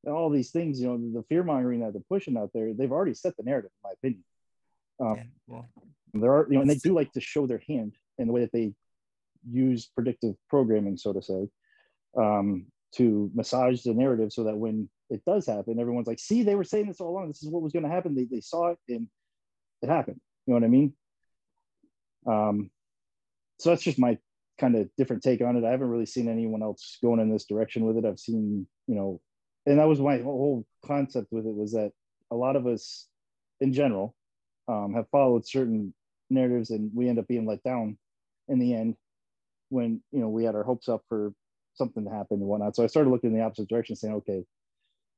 all these things, you know, the fear mongering that they're pushing out there, they've already set the narrative, in my opinion. Um, well, there are, you know, and they do like to show their hand in the way that they use predictive programming, so to say, um, to massage the narrative so that when it does happen, everyone's like, see, they were saying this all along. This is what was going to happen. They, they saw it and it happened. You know what I mean? Um, so that's just my kind of different take on it. I haven't really seen anyone else going in this direction with it. I've seen, you know, and that was my whole concept with it was that a lot of us in general um, have followed certain narratives and we end up being let down in the end when, you know, we had our hopes up for something to happen and whatnot. So I started looking in the opposite direction saying, okay,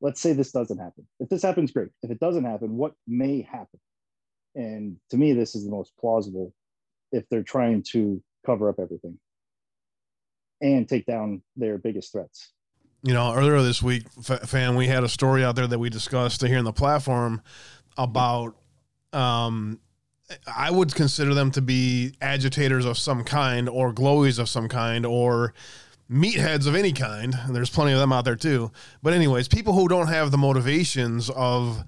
let's say this doesn't happen. If this happens, great. If it doesn't happen, what may happen? And to me, this is the most plausible if they're trying to cover up everything and take down their biggest threats. You know, earlier this week, f- fan, we had a story out there that we discussed here in the platform about. Um, I would consider them to be agitators of some kind, or glowies of some kind, or meatheads of any kind. And there's plenty of them out there too. But anyways, people who don't have the motivations of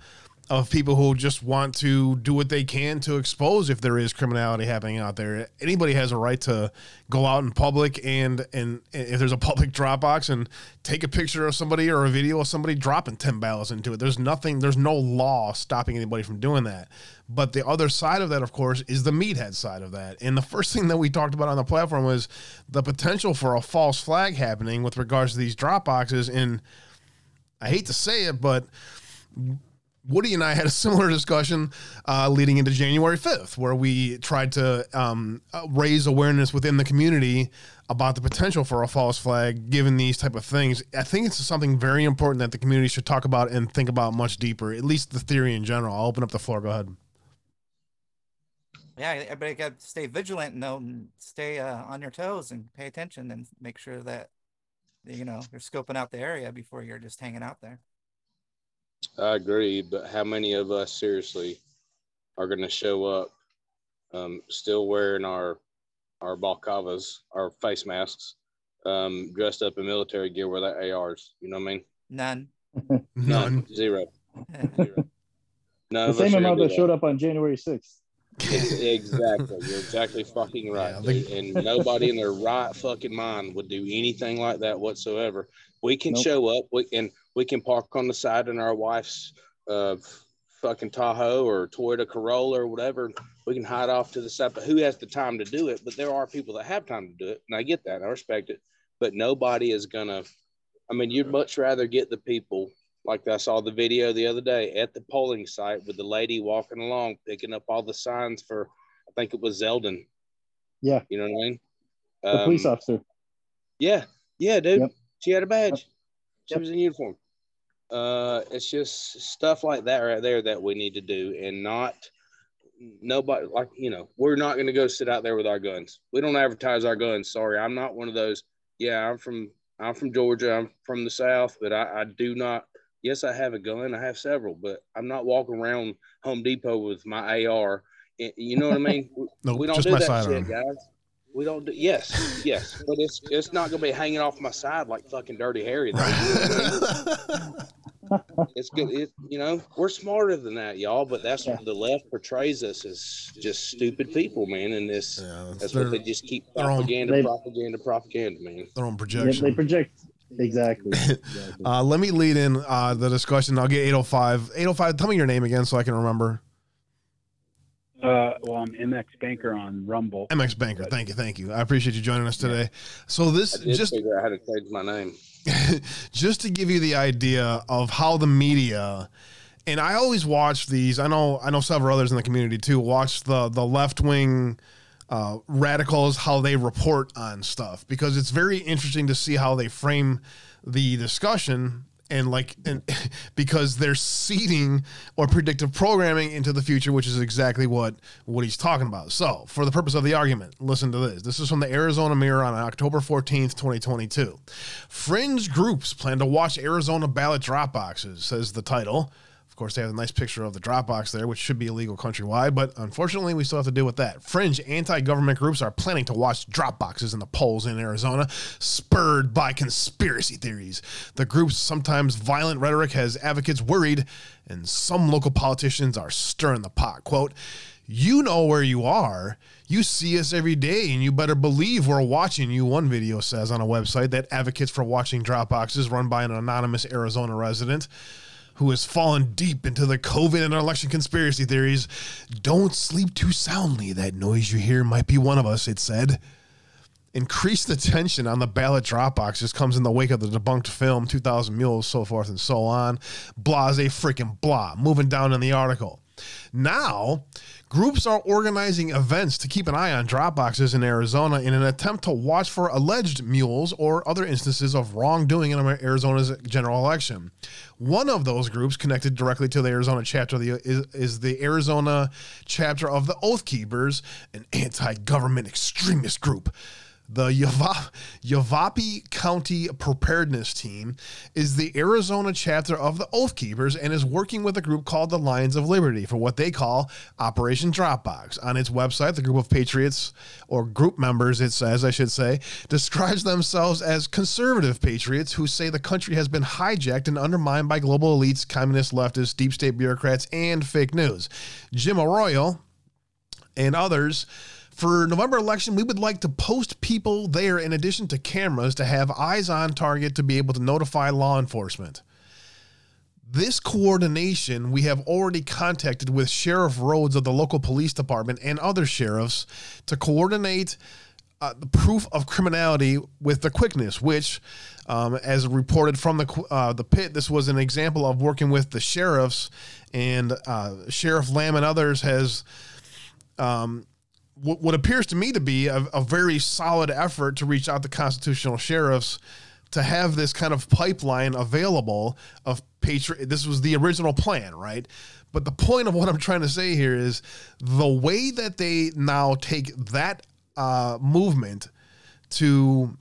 of people who just want to do what they can to expose if there is criminality happening out there. Anybody has a right to go out in public and and if there's a public Dropbox and take a picture of somebody or a video of somebody dropping 10 ballots into it. There's nothing there's no law stopping anybody from doing that. But the other side of that of course is the meathead side of that. And the first thing that we talked about on the platform was the potential for a false flag happening with regards to these Dropboxes and I hate to say it but Woody and I had a similar discussion uh, leading into January 5th, where we tried to um, uh, raise awareness within the community about the potential for a false flag given these type of things. I think it's something very important that the community should talk about and think about much deeper, at least the theory in general. I'll open up the floor. Go ahead. Yeah, everybody got to stay vigilant and stay uh, on your toes and pay attention and make sure that you know you're scoping out the area before you're just hanging out there. I agree, but how many of us seriously are going to show up um, still wearing our our balaclavas, our face masks, um, dressed up in military gear with our ARs? You know what I mean? None. <laughs> None. Zero. <laughs> Zero. None the same are amount that showed up on January 6th. <laughs> Exactly. You're exactly fucking right. the- dude. And nobody in their right fucking mind would do anything like that whatsoever. We can Nope. show up, we can we can park on the side in our wife's uh, fucking Tahoe or Toyota Corolla or whatever, we can hide off to the side. But who has the time to do it? But there are people that have time to do it, and I get that. I respect it. But nobody is gonna. I mean, you'd much rather get the people like I saw the video the other day at the polling site with the lady walking along, picking up all the signs for. I think it was Zeldin. Yeah. You know what I mean? The police Um, officer. Yeah, yeah, dude. Yep. She had a badge. She was in uniform. Uh, it's just stuff like that right there that we need to do, and not nobody like you know we're not going to go sit out there with our guns. We don't advertise our guns. Sorry, I'm not one of those. Yeah, I'm from I'm from Georgia. I'm from the South, but I, I do not. Yes, I have a gun. I have several, but I'm not walking around Home Depot with my AR. You know what I mean? We- <laughs> Nope, we don't just do my that shit, guys. We don't do yes, yes, but it's it's not gonna be hanging off my side like fucking Dirty Harry. Though. <laughs> <laughs> You know what I mean? it's good. It, you know, we're smarter than that, y'all. But that's what the left portrays us as just stupid people, man. And this that's what they just keep their own- propaganda, They- propaganda, propaganda, man. Their own Yep, projection. they project exactly. <laughs> Uh, let me lead in uh, the discussion. I'll get 805. 805, tell me your name again so I can remember. Uh, well, I'm MX Banker on Rumble. MX Banker. Thank you. Thank you. I appreciate you joining us today. So, this I did just figure out how to change my name. <laughs> just to give you the idea of how the media and I always watch these. I know I know several others in the community too. Watch the the left wing uh, radicals how they report on stuff because it's very interesting to see how they frame the discussion and like and <laughs> because they're seeding or predictive programming into the future which is exactly what what he's talking about. So for the purpose of the argument listen to this. This is from the arizona mirror on october 14th 2022 fringe groups plan to watch arizona ballot drop boxes says the title course, they have a nice picture of the Dropbox there, which should be illegal countrywide, but unfortunately, we still have to deal with that. Fringe anti government groups are planning to watch Dropboxes in the polls in Arizona, spurred by conspiracy theories. The group's sometimes violent rhetoric has advocates worried, and some local politicians are stirring the pot. Quote, you know where you are. You see us every day, and you better believe we're watching you. One video says on a website that advocates for watching Dropboxes run by an anonymous Arizona resident who has fallen deep into the COVID and election conspiracy theories. Don't sleep too soundly. That noise you hear might be one of us, it said. Increased attention on the ballot drop boxes comes in the wake of the debunked film 2000 Mules, so forth and so on. Blase freaking blah. Moving down in the article. Now, groups are organizing events to keep an eye on drop boxes in Arizona in an attempt to watch for alleged mules or other instances of wrongdoing in Arizona's general election. One of those groups connected directly to the Arizona chapter the, is, is the Arizona chapter of the Oath Keepers, an anti-government extremist group. The Yava- Yavapai County Preparedness Team is the Arizona chapter of the Oath Keepers and is working with a group called the Lions of Liberty for what they call Operation Dropbox. On its website, the group of patriots, or group members, it says, I should say, describes themselves as conservative patriots who say the country has been hijacked and undermined by global elites, communist leftists, deep state bureaucrats, and fake news. Jim Arroyo, and others. For November election, we would like to post people there in addition to cameras to have eyes on target to be able to notify law enforcement. This coordination we have already contacted with Sheriff Rhodes of the local police department and other sheriffs to coordinate uh, the proof of criminality with the quickness, which, um, as reported from the uh, the pit, this was an example of working with the sheriffs and uh, Sheriff Lamb and others has um, what, what appears to me to be a, a very solid effort to reach out to constitutional sheriffs to have this kind of pipeline available of patriot. This was the original plan, right? But the point of what I'm trying to say here is the way that they now take that uh, movement to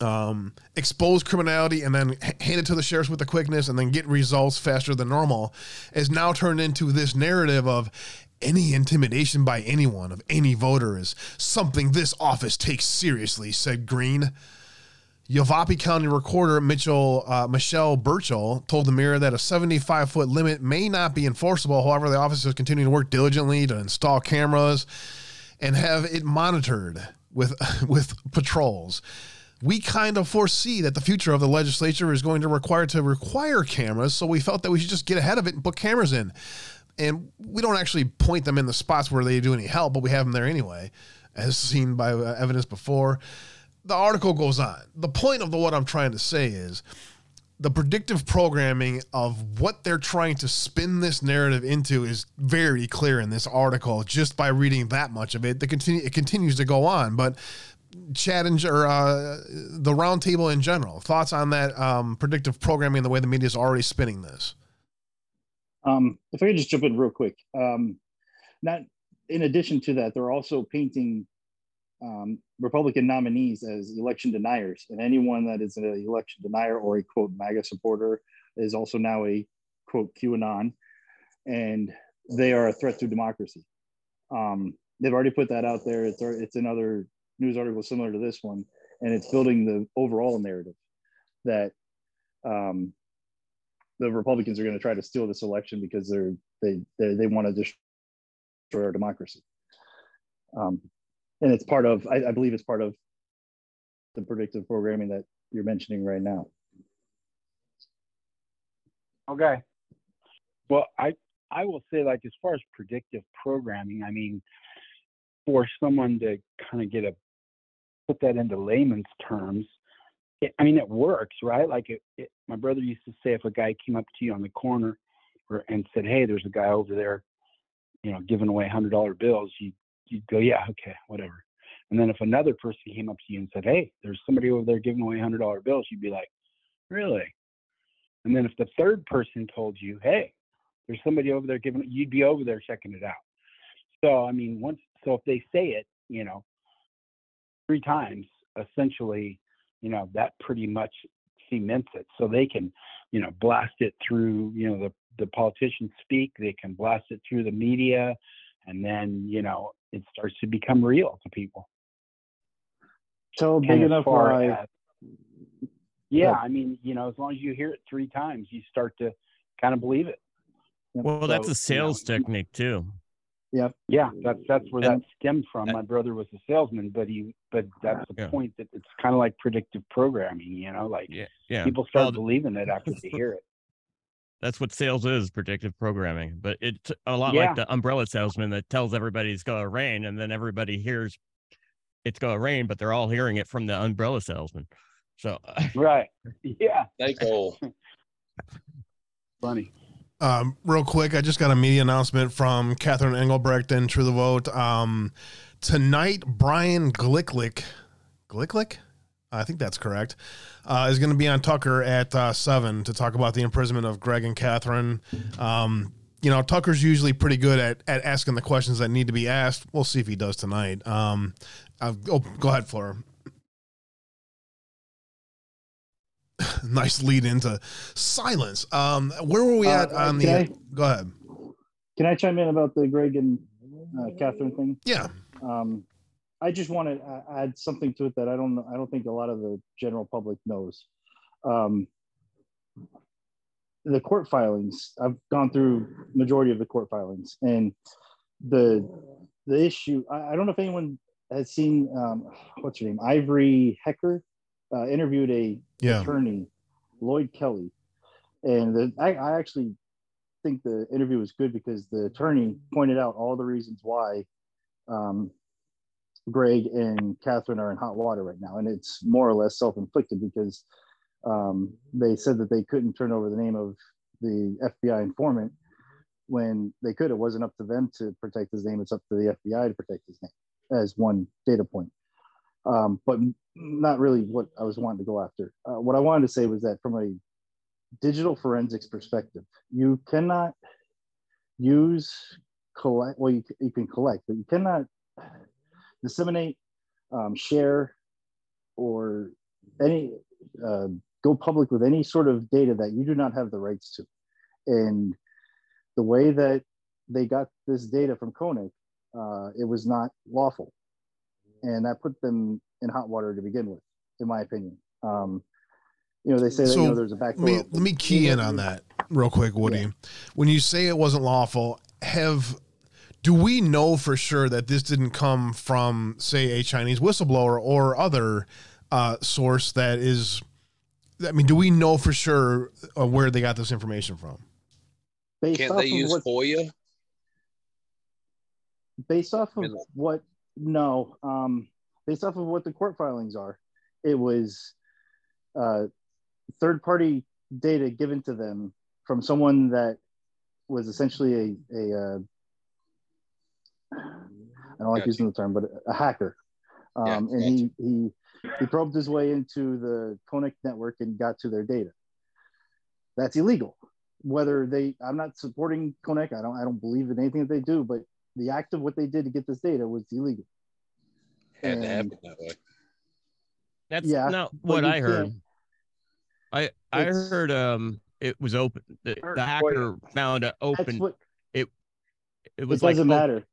um, expose criminality and then hand it to the sheriffs with the quickness and then get results faster than normal is now turned into this narrative of any intimidation by anyone of any voter is something this office takes seriously, said Green. Yavapai County Recorder Mitchell uh, Michelle Burchill told the Mirror that a 75 foot limit may not be enforceable. However, the office is continuing to work diligently to install cameras and have it monitored with <laughs> with patrols. we kind of foresee that the future of the legislature is going to require to require cameras. So we felt that we should just get ahead of it and put cameras in. And we don't actually point them in the spots where they do any help, but we have them there anyway, as seen by uh, evidence before. The article goes on. The point of the what I'm trying to say is the predictive programming of what they're trying to spin this narrative into is very clear in this article just by reading that much of it. The continue it continues to go on, but Chad and or uh, the roundtable in general thoughts on that um, predictive programming the way the media is already spinning this. Um, if I could just jump in real quick, um, not in addition to that, they're also painting um, Republican nominees as election deniers, and anyone that is an election denier or a quote MAGA supporter is also now a quote QAnon, and they are a threat to democracy. Um, they've already put that out there. It's it's another news article similar to this one, and it's building the overall narrative that um, the Republicans are going to try to steal this election because they're they they, they want to destroy our democracy. Um, and it's part of I, I believe it's part of the predictive programming that you're mentioning right now. Okay. Well, I I will say like as far as predictive programming, I mean, for someone to kind of get a put that into layman's terms, it, I mean, it works, right? Like it, it, my brother used to say, if a guy came up to you on the corner or, and said, "Hey, there's a guy over there, you know, giving away hundred dollar bills," you you'd go, "Yeah, okay, whatever." And then if another person came up to you and said, "Hey, there's somebody over there giving away hundred dollar bills," you'd be like, "Really?" And then if the third person told you, "Hey, there's somebody over there giving," you'd be over there checking it out. So I mean, once so if they say it, you know, three times, essentially, you know, that pretty much cements it. So they can, you know, blast it through, you know, the, the politicians speak, they can blast it through the media, and then, you know, it starts to become real to people. So big And as enough far where I, as- yeah, I mean, you know, as long as you hear it three times, you start to kind of believe it. Well, that's a sales you know, technique too. Yeah. Yeah, that's that's where And- that stemmed from. My brother was a salesman, but he but that's the Yeah. point that it's kind of like predictive programming, you know, like Yeah, yeah. people start Well, believing it after they hear it. That's what sales is, predictive programming. But it's a lot Yeah. like the umbrella salesman that tells everybody it's going to rain, and then everybody hears it's going to rain, but they're all hearing it from the umbrella salesman. So, <laughs> Right. Yeah. Snake <laughs> oil. Funny. Um, real quick, I just got a media announcement from Catherine Engelbrecht and True the Vote. Um, tonight, Brian Glicklick, Glicklick, I think that's correct, uh, is going to be on Tucker at uh, seven to talk about the imprisonment of Greg and Catherine. Um, you know, Tucker's usually pretty good at, at asking the questions that need to be asked. We'll see if he does tonight. Um, uh, oh, go ahead, Flora. <laughs> nice lead into silence. Um, where were we Uh, at on the? I- go ahead. Can I chime in about the Greg and uh, Catherine thing? Yeah. Um, I just want to uh, add something to it that I don't know. I don't think a lot of the general public knows. Um, the court filings. I've gone through majority of the court filings, and the the issue. I, I don't know if anyone has seen um, what's her name, Ivory Hecker, uh, interviewed a Yeah. attorney, Lloyd Kelley, and the, I, I actually think the interview was good because the attorney pointed out all the reasons why um, Greg and Catherine are in hot water right now, and it's more or less self-inflicted because um, they said that they couldn't turn over the name of the FBI informant when they could. It wasn't up to them to protect his name; it's up to the FBI to protect his name as one data point. Um, but not really what I was wanting to go after. Uh, what I wanted to say was that from a digital forensics perspective, you cannot use collect. Well, you, you can collect, but you cannot disseminate, um, share, or any uh, go public with any sort of data that you do not have the rights to. And the way that they got this data from Konnech, uh, it was not lawful, and that put them in hot water to begin with, in my opinion. Um, you know, they say that you know there's a back let me, let me key in on that real quick, Woody. When you say it wasn't lawful, have do we know for sure that this didn't come from, say, a Chinese whistleblower or other uh, source that is. I mean, do we know for sure uh, where they got this information from? Based Can't they use what, FOIA? based off of what no um based off of what the court filings are it was uh third party data given to them from someone that was essentially a a uh, I don't like Gotcha. using the term, but a hacker. Um, Yeah, and he, he he probed his way into the Konnech network and got to their data. That's illegal. Whether they, I'm not supporting Konnech. I don't, I don't believe in anything that they do. But the act of what they did to get this data was illegal. Had to And- happen that way. That's Yeah, not what I heard. can't- I I It's- heard um it was open. The, the hacker found an open. what it it it was like doesn't op- matter.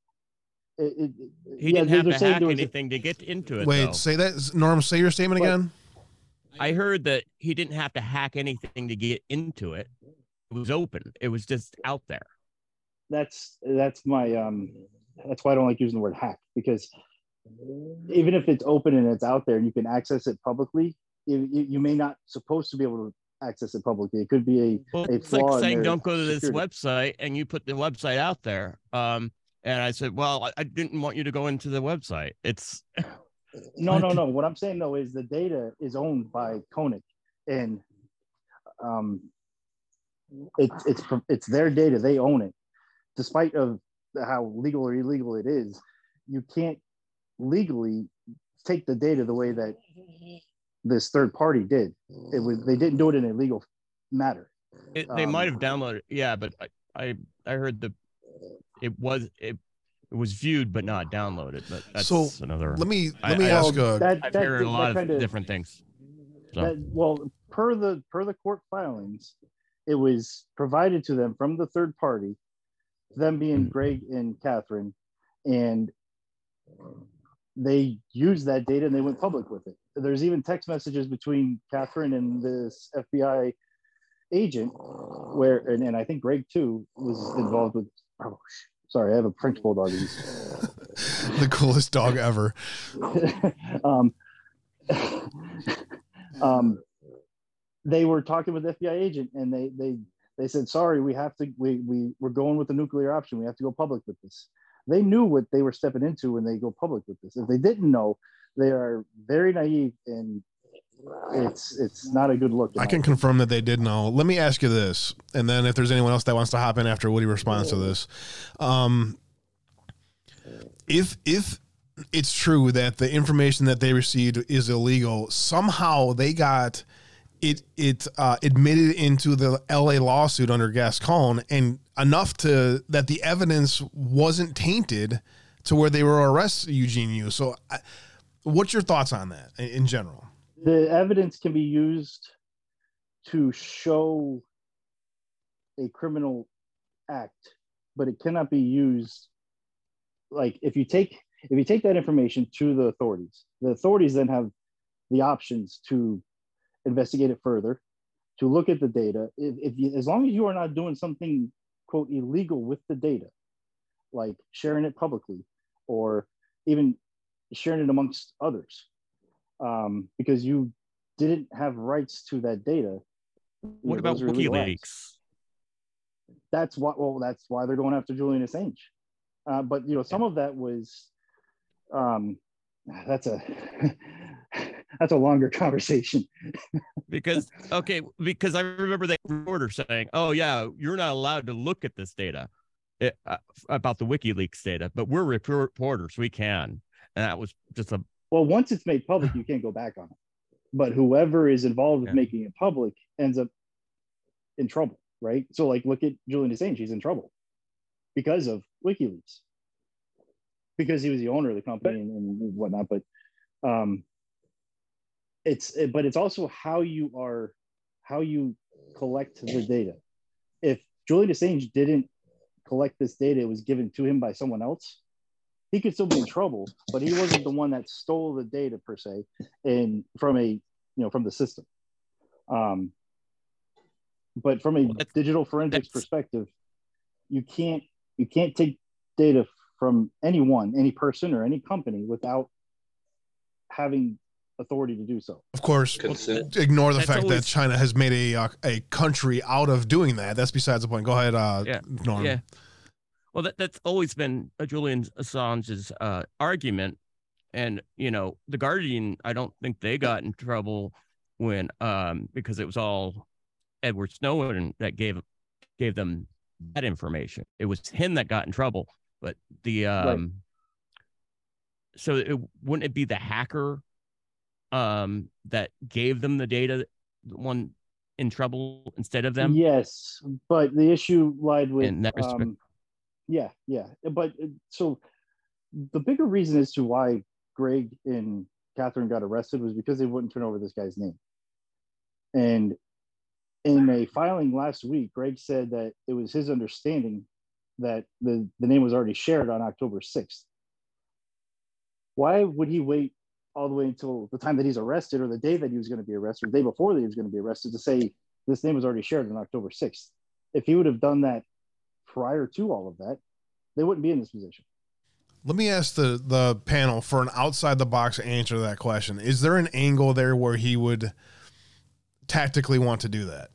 It, it, it- He yeah, didn't have to hack there was a- anything to get into it. Wait, though. say that, Norm. Say your statement What? again. I heard that he didn't have to hack anything to get into it. It was open. It was just out there. That's that's my um that's why I don't like using the word hack because even if it's open and it's out there and you can access it publicly, you, you, may not supposed to be able to access it publicly. It could be a, Well, a it's flaw like saying don't go to this security. website, and you put the website out there. Um, and I said, well, I, I didn't want you to go into the website. It's No, no, no. What I'm saying though is the data is owned by Konnech, and um, it's it's it's their data. They own it, despite of how legal or illegal it is. You can't legally take the data the way that this third party did. It was they didn't do it in a legal matter. It, they might have Um, downloaded, yeah, but I, I, I heard the, it was it, it was viewed but not downloaded. But that's So, another. let me- let me I, ask, uh, that- I've that- heard a lot of kind of- different things. So That, well, per the per the court filings, it was provided to them from the third party, them being Greg and Catherine, and they used that data and they went public with it. There's even text messages between Catherine and this FBI agent, where and, and I think Greg too was involved with. Oh, sorry, I have a French bulldog. <laughs> the coolest dog ever. <laughs> um, <laughs> um, they were talking with FBI agent and they they they said sorry we have to we we we're going with the nuclear option. We have to go public with this. They knew what they were stepping into when they go public with this. If they didn't know they are very naive and it's it's not a good look. I can confirm that they did know. Let me ask you this, and then if there's anyone else that wants to hop in after Woody responds to this, um, if if it's true that the information that they received is illegal, somehow they got it it uh, admitted into the L.A. lawsuit under Gascon, and enough to that the evidence wasn't tainted to where they were arresting Eugene Yu. So, I, what's your thoughts on that in, in general? the evidence can be used to show a criminal act but it cannot be used like if you take if you take that information to the authorities the authorities then have the options to investigate it further to look at the data if, if you, as long as you are not doing something quote illegal with the data like sharing it publicly or even sharing it amongst others um, because you didn't have rights to that data. What about. WikiLeaks? That's why. Well, that's why they're going after Julian Assange. Uh, but you know, some of that was. Um, that's a <laughs> that's a longer <laughs> conversation. because okay because i remember that reporter saying oh yeah you're not allowed to look at this data it, uh, about the wikileaks data but we're reporters we can and that was just a Well, once it's made public, you can't go back on it. But whoever is involved with Yeah. making it public ends up in trouble, right? So, like, look at Julian Assange; he's in trouble because of WikiLeaks, because he was the owner of the company and, and whatnot. But um, it's but it's also how you are, how you collect the data. If Julian Assange didn't collect this data, it was given to him by someone else he could still be in trouble, but he wasn't the one that stole the data per se, and from a you know from the system. Um, but from a digital forensics perspective, you can't you can't take data from anyone, any person, or any company without having authority to do so. Of course, Consent. ignore the That's fact that China has made a uh, a country out of doing that. That's besides the point. Go ahead, uh, Yeah. Norm. Yeah. Well, that, that's always been uh, Julian Assange's uh, argument. And, you know, The Guardian, I don't think they got in trouble when, um, because it was all Edward Snowden that gave gave them that information. It was him that got in trouble. But the, um, so it, wouldn't it be the hacker um, that gave them the data, the one in trouble instead of them? Yes, but the issue lied with. In that respect. um, yeah, yeah, but uh, so the bigger reason as to why Greg and Catherine got arrested was because they wouldn't turn over this guy's name. And in a filing last week, Greg said that it was his understanding that the, the name was already shared on October 6th. Why would he wait all the way until the time that he's arrested or the day that he was going to be arrested or the day before that he was going to be arrested to say this name was already shared on October 6th? If he would have done that prior to all of that, they wouldn't be in this position. Let me ask the the panel for an outside the box answer to that question. Is there an angle there where he would tactically want to do that?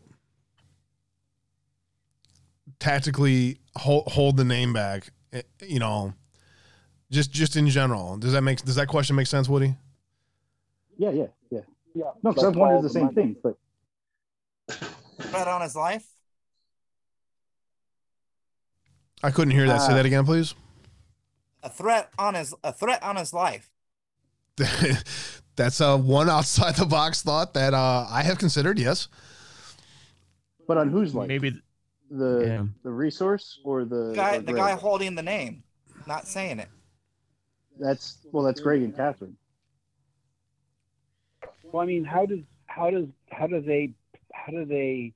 Tactically hold hold the name back, eh, you know, just just in general. Does that make does that question make sense, Woody? Yeah, yeah, yeah. Yeah. No, because I've wondered the same thing, but Threat on his life. I couldn't hear that. Say Uh, that again, please. A threat on his a threat on his life. <laughs> That's a one outside the box thought that uh, I have considered. Yes. but on whose life? Maybe the Yeah. the resource or the The guy or the guy holding the name, not saying it. That's well, that's Greg and Catherine. Well, I mean, how does how does how do they how do they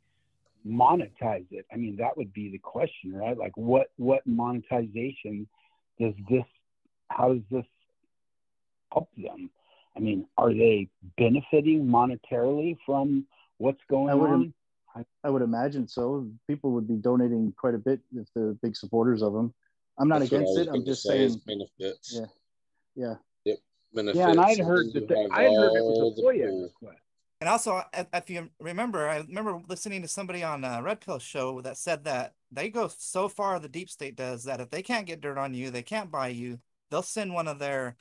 monetize it? I mean, that would be the question, right? Like, what what monetization does this? How does this help them? I mean, are they benefiting monetarily from what's going I would on? I, I would imagine so. People would be donating quite a bit if they're big supporters of them. I'm not That's against it. I'm just say saying. benefits. Yeah, yeah. Yep. Benefits. Yeah, and I'd heard that the, I had heard it was a the FOIA pool. request. And also, if if you remember, I remember listening to somebody on a Red Pill show that said that they go so far, the deep state does that if they can't get dirt on you, they can't buy you, they'll send one of their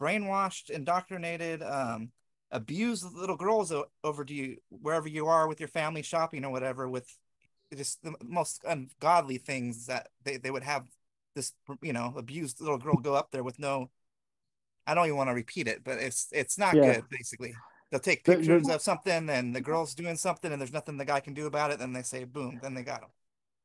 brainwashed, indoctrinated, um, abused little girls o- over to you wherever you are with your family shopping or whatever with just the most ungodly things that they, they would have this you know abused little girl go up there with no I don't even want to repeat it, but it's it's not Yeah. good. Basically, they'll take The- the- pictures of something, and the girl's doing something, and there's nothing the guy can do about it. Then they say, "Boom!" Then they got him.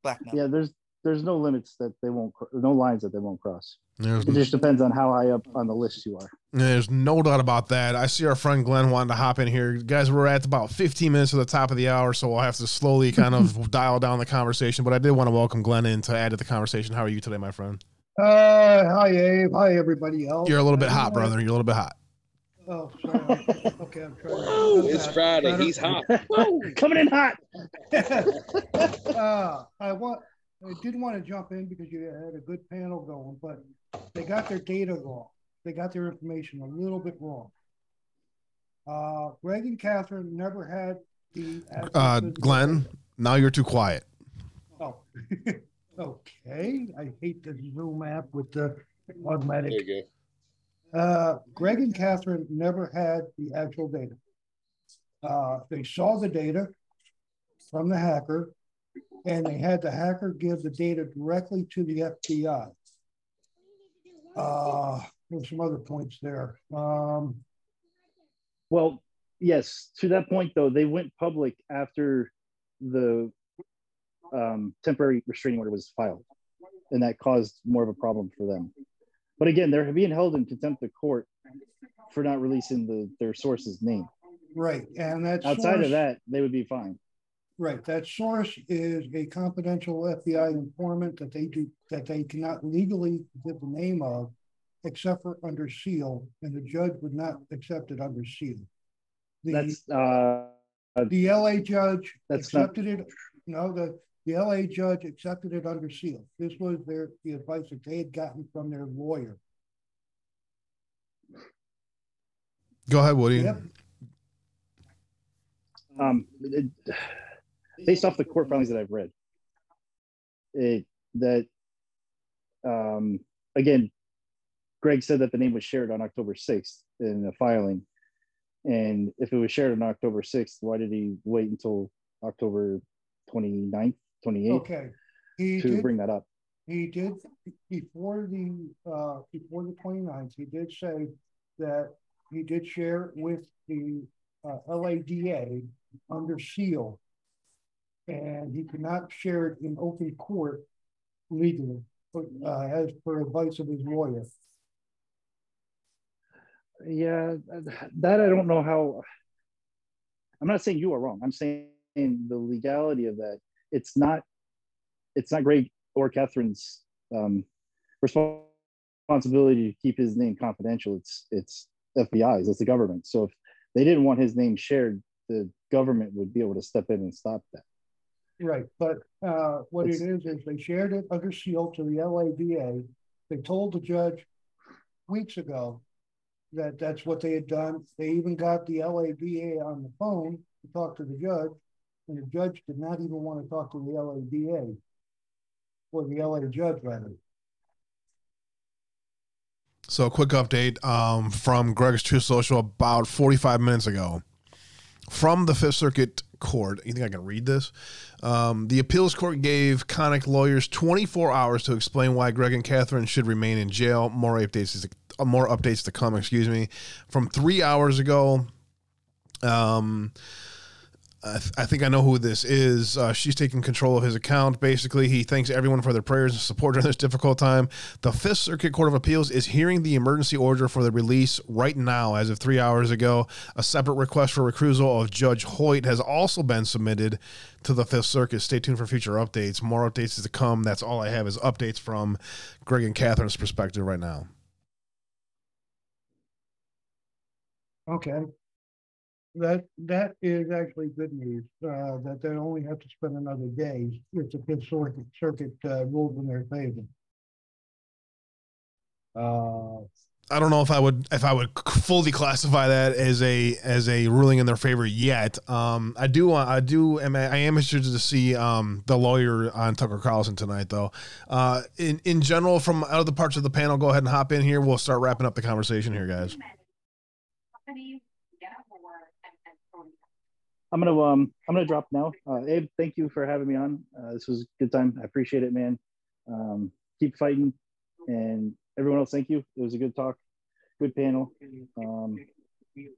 Blackmail. Yeah, there's there's no limits that they won't cr- no lines that they won't cross. There's, It just depends on how high up on the list you are. there's no doubt about that. I see our friend Glenn wanting to hop in here. Guys, we're at about 15 minutes to the top of the hour, so we'll have to slowly kind of <laughs> dial down the conversation. But I did want to welcome Glenn in to add to the conversation. How are you today, my friend? Uh, hi Abe. Hi everybody else. You're a little bit hot, brother. You're a little bit hot. Oh, sorry. okay, I'm trying. Woo, it's Better. Friday. Better. He's hot. <laughs> Coming in hot. uh, I want. I did want to jump in because you had a good panel going, but they got their data wrong. They got their information a little bit wrong. Uh, Greg and Catherine never had the. Uh, Glenn, now you're too quiet. Oh, <laughs> okay. I hate the Zoom app with the automatic. There you go. Uh, Greg and Catherine never had the actual data. Uh, they saw the data from the hacker, and they had the hacker give the data directly to the FBI. Uh, there's some other points there. Um, Well, yes. To that point, though, they went public after the um, temporary restraining order was filed, and that caused more of a problem for them. But again, they're being held in contempt of court for not releasing the their source's name. right, and that Outside source- of that, they would be fine. Right, that source is a confidential FBI informant that they do, that they cannot legally give the name of, except for under seal, and the judge would not accept it under seal. The, That's uh, the LA judge That's not- accepted it, no, the, the LA judge accepted it under seal. This was their, the advice that they had gotten from their lawyer. Go ahead, Woody. Yep. Um, it, based off the court filings that I've read, it that um, again, Greg said that the name was shared on October 6th in the filing. And if it was shared on October 6th, why did he wait until October 29th, 28th Okay. He to did, bring that up? he did before the uh before the 29th, he did say that he did share with the uh, LADA under seal. And he could not share it in open court legally, uh, as per advice of his lawyer. Yeah, that I don't know how. I'm not saying you are wrong. I'm saying the legality of that. It's not. It's not Greg or Catherine's um, responsibility to keep his name confidential. It's it's FBI's. It's the government. So if they didn't want his name shared, the government would be able to step in and stop that. Right, but uh, what it is is they shared it under seal to the LADA. They told the judge weeks ago that that's what they had done. They even got the LADA on the phone to talk to the judge, and the judge did not even want to talk to the LADA or the LA judge rather. So, a quick update um, from Greg's Truth Social about 45 minutes ago. From the Fifth Circuit Court, you think I can read this? Um, the appeals court gave Konnech lawyers 24 hours to explain why Greg and Catherine should remain in jail. More updates, uh, more updates to come. Excuse me. From three hours ago, um, I, th- I think I know who this is. Uh, she's taking control of his account. Basically, he thanks everyone for their prayers and support during this difficult time. The Fifth Circuit Court of Appeals is hearing the emergency order for the release right now, as of three hours ago. A separate request for recusal of Judge Hoyt has also been submitted to the Fifth Circuit. Stay tuned for future updates. More updates is to come. That's all I have is updates from Greg and Catherine's perspective right now. Okay. That that is actually good news. Uh, that they only have to spend another day if the Fifth Circuit Circuit uh, rules in their favor. Uh, I don't know if I would if I would fully classify that as a as a ruling in their favor yet. Um, I do want I do am I am interested to see um, the lawyer on Tucker Carlson tonight though. Uh, in in general, from other parts of the panel, go ahead and hop in here. We'll start wrapping up the conversation here, guys. I'm gonna um I'm gonna drop now. Uh, Abe, thank you for having me on. Uh, this was a good time. I appreciate it, man. Um, keep fighting, and everyone else, thank you. It was a good talk, good panel. Um,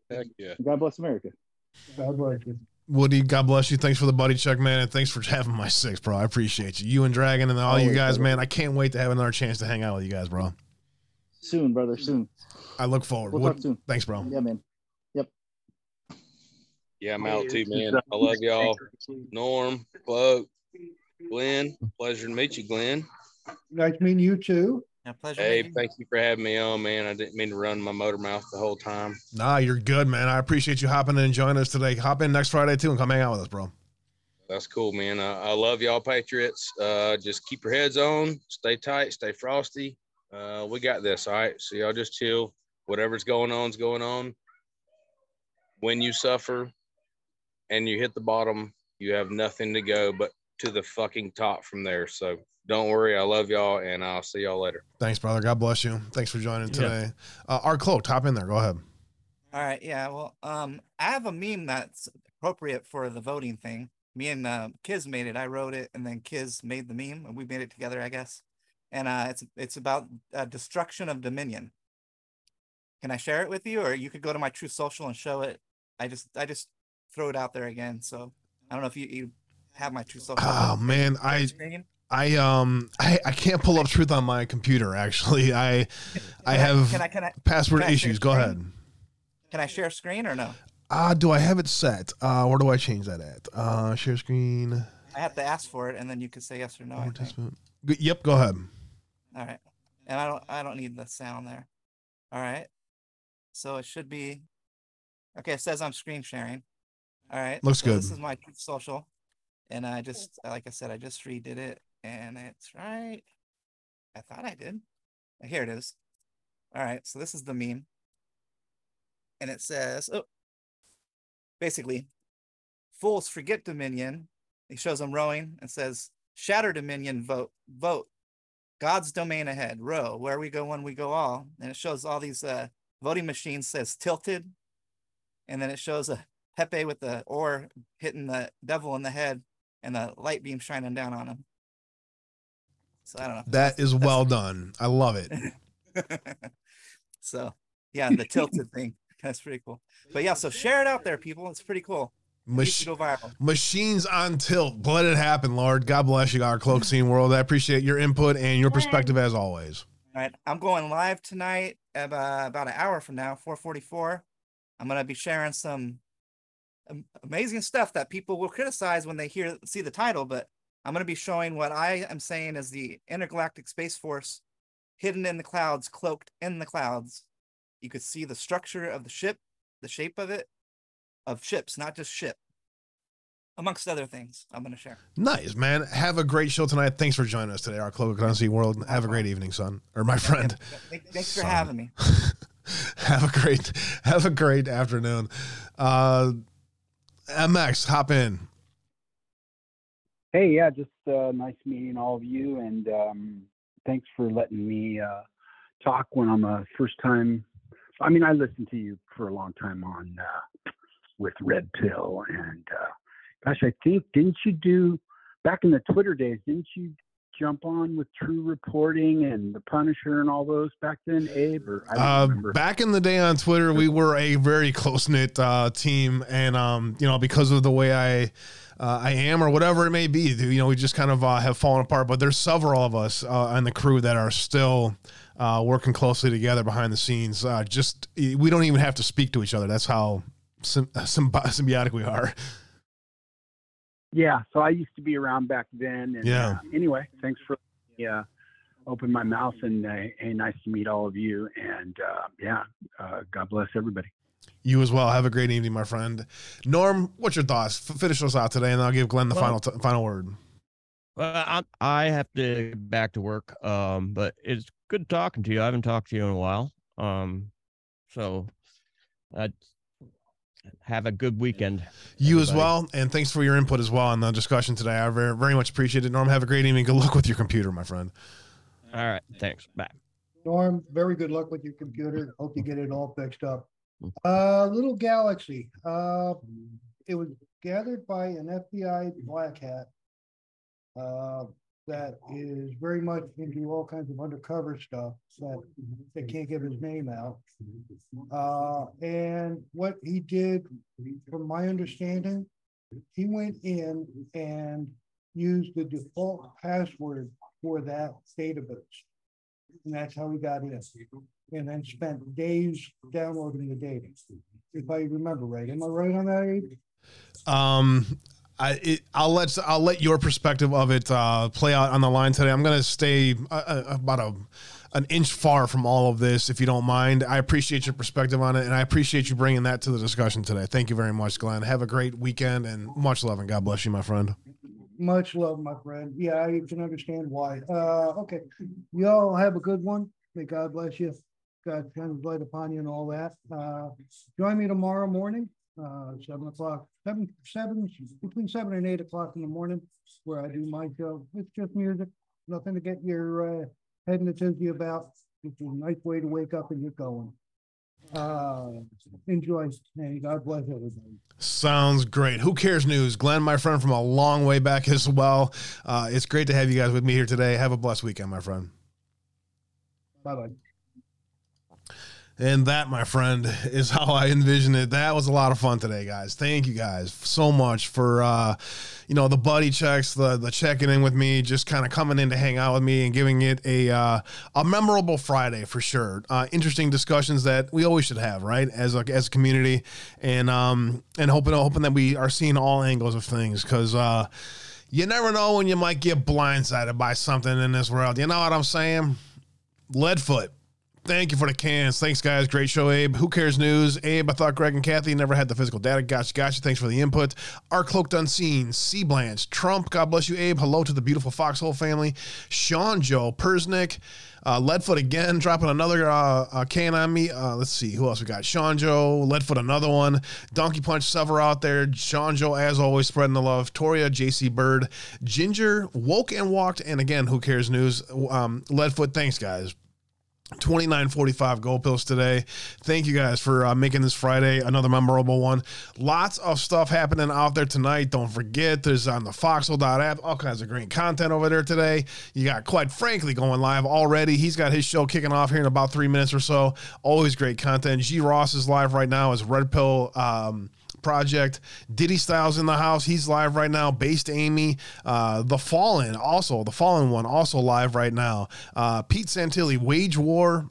Heck yeah. God bless America. God bless you. Woody, God bless you. Thanks for the buddy check, man, and thanks for having my six, bro. I appreciate you. You and Dragon and all you guys, brother. man. I can't wait to have another chance to hang out with you guys, bro. Soon, brother. Soon. I look forward. We'll Wood- talk soon. Thanks, bro. Yeah, man. Yep. Yeah, I'm out too, man. I love y'all. Norm, Chloe, Glenn. Pleasure to meet you, Glenn. Nice meeting you too. Yeah, pleasure. Hey, meeting thank you for having me on, man. I didn't mean to run my motor mouth the whole time. Nah, you're good, man. I appreciate you hopping in and joining us today. Hop in next Friday too and come hang out with us, bro. That's cool, man. I, I love y'all, Patriots. Uh, just keep your heads on, stay tight, stay frosty. Uh, we got this, all right. So y'all just chill. Whatever's going on is going on. When you suffer and you hit the bottom, you have nothing to go but to the fucking top from there. So don't worry. I love y'all, and I'll see y'all later. Thanks, brother. God bless you. Thanks for joining Yeah. today. Uh, our cloak, top in there. Go ahead. All right, yeah. Well, um, I have a meme that's appropriate for the voting thing. Me and uh, Kiz made it. I wrote it, and then Kiz made the meme, and we made it together, I guess. And uh, it's it's about uh, destruction of Dominion. Can I share it with you, or you could go to my Truth Social and show it? I just I just throw it out there again. So I don't know if you, you have my Truth Social. Oh man, I I um I, I can't pull up truth on my computer actually. I I have Can I can I password can issues. Go ahead. Can I share screen or no? Ah, do I have it set? Uh where do I change that at? Uh share screen. I have to ask for it, and then you can say yes or no. Yep, go ahead. All right. And I don't I don't need the sound there. All right. So it should be okay, it says I'm screen sharing. All right. Looks so good. This is my social. And I just like I said, I just redid it and it's right. I thought I did. Here it is. All right, so this is the meme. and it says, oh, basically, fools forget Dominion. He shows them rowing and says, Shatter Dominion, vote, vote. God's domain ahead, row. Where we go, when we go all. And it shows all these uh, voting machines says tilted. And then it shows a Pepe with the oar hitting the devil in the head and the light beam shining down on him. So I don't know. That is well done. I love it. <laughs> So yeah, the tilted thing. <laughs> That's pretty cool. But yeah, so share it out there, people. It's pretty cool. Mach- go viral. machines on tilt. Let it happen, Lord. God bless you, our cloak scene world. I appreciate your input and your perspective as always. All right, I'm going live tonight at, uh, about an hour from now, 4:44. I'm gonna be sharing some amazing stuff that people will criticize when they hear see the title, but I'm gonna be showing what I am saying is the intergalactic space force hidden in the clouds, cloaked in the clouds. You could see the structure of the ship, the shape of it, of ships, not just ship, amongst other things. I'm gonna share. Nice, man. Have a great show tonight. Thanks for joining us today, our cloak scene world. Have a great evening, son, or my friend. Thank- Thanks for having me. <laughs> have a great, have a great afternoon. Uh, MX, hop in. Hey, yeah, just uh, nice meeting all of you, and um, thanks for letting me uh, talk when I'm a first time. I mean, I listened to you for a long time on uh, with Red Pill, and uh, gosh, I think didn't you do back in the Twitter days? Didn't you jump on with True Reporting and the Punisher and all those back then, Abe? Or I Uh, back in the day on Twitter, we were a very close knit uh, team, and um, you know, because of the way I uh, I am or whatever it may be, you know, we just kind of uh, have fallen apart. But there's several of us uh, on the crew that are still uh, working closely together behind the scenes. Uh, just we don't even have to speak to each other. That's how sym- symbi- symbiotic we are. Yeah, so I used to be around back then. And, Yeah. uh, anyway, thanks for uh, open my mouth and uh, hey, nice to meet all of you. And uh, yeah, uh, God bless everybody. You as well. Have a great evening, my friend. Norm, what's your thoughts? F- finish us out today, and I'll give Glenn the Well- final t- final word. Well, I, I have to get back to work. Um, but it's good talking to you. I haven't talked to you in a while. Um, so, uh, have a good weekend. You as well, and thanks for your input as well on the discussion today. I very, very much appreciate it. Norm, have a great evening. Good luck with your computer, my friend. All right. Thanks. Bye. Norm, very good luck with your computer. Hope you get it all fixed up. Uh, Little Galaxy. Uh, it was gathered by an FBI black hat. Uh, that is very much into all kinds of undercover stuff that they can't give his name out. Uh, and what he did, from my understanding, he went in and used the default password for that database. And that's how he got in. And then spent days downloading the data. If I remember right. Am I right on that, Um, I it, I'll let I'll let your perspective of it uh, play out on the line today. I'm gonna stay uh, uh, about a an inch far from all of this, if you don't mind. I appreciate your perspective on it, and I appreciate you bringing that to the discussion today. Thank you very much, Glenn. Have a great weekend, and much love, and God bless you, my friend. Much love, my friend. Yeah, I can understand why. Uh, okay. Y'all have a good one. May God bless you. God shine his light upon you and all that. Uh, join me tomorrow morning, uh, seven o'clock, seven, seven, between seven and eight o'clock in the morning, where I do my show. It's just music, nothing to get your, uh, head in the tizzy about. It's a nice way to wake up and get going. Uh, enjoy and God bless everybody. Sounds great. Who cares news? Glenn, my friend from a long way back as well. Uh, it's great to have you guys with me here today. Have a blessed weekend, my friend. Bye bye. And that, my friend, is how I envision it. That was a lot of fun today, guys. Thank you guys so much for uh, you know, the buddy checks, the the checking in with me, just kind of coming in to hang out with me and giving it a uh, a memorable Friday for sure. Uh, interesting discussions that we always should have, right? As a as a community, and um and hoping hoping that we are seeing all angles of things because uh, you never know when you might get blindsided by something in this world. You know what I'm saying? Leadfoot Thank you for the cans. Thanks, guys. Great show, Abe. Who cares news? Abe, I thought Greg and Kathy never had the physical data. Gotcha, gotcha. Thanks for the input. Our cloaked unseen. C Blanche. Trump. God bless you, Abe. Hello to the beautiful Foxhole family. Sean Joe. Persnick. Uh, Leadfoot again, dropping another uh, uh, can on me. Uh, let's see who else we got. Sean Joe, Leadfoot, another one. Donkey Punch Sever out there. Sean Joe, as always, spreading the love. Toria, JC Bird, Ginger, Woke and Walked, and again, who cares news. Um, Leadfoot, thanks, guys. 2945 gold pills today. Thank you guys for uh, making this Friday another memorable one. Lots of stuff happening out there tonight. Don't forget, there's on the foxhole.app all kinds of great content over there today. You got Quite Frankly going live already. He's got his show kicking off here in about three minutes or so. Always great content. G Ross is live right now as Red Pill. Um, project. Diddy Styles in the house. He's live right now. Based Amy. Uh, the Fallen, also, the Fallen one, also live right now. Uh, Pete Santilli, Wage War.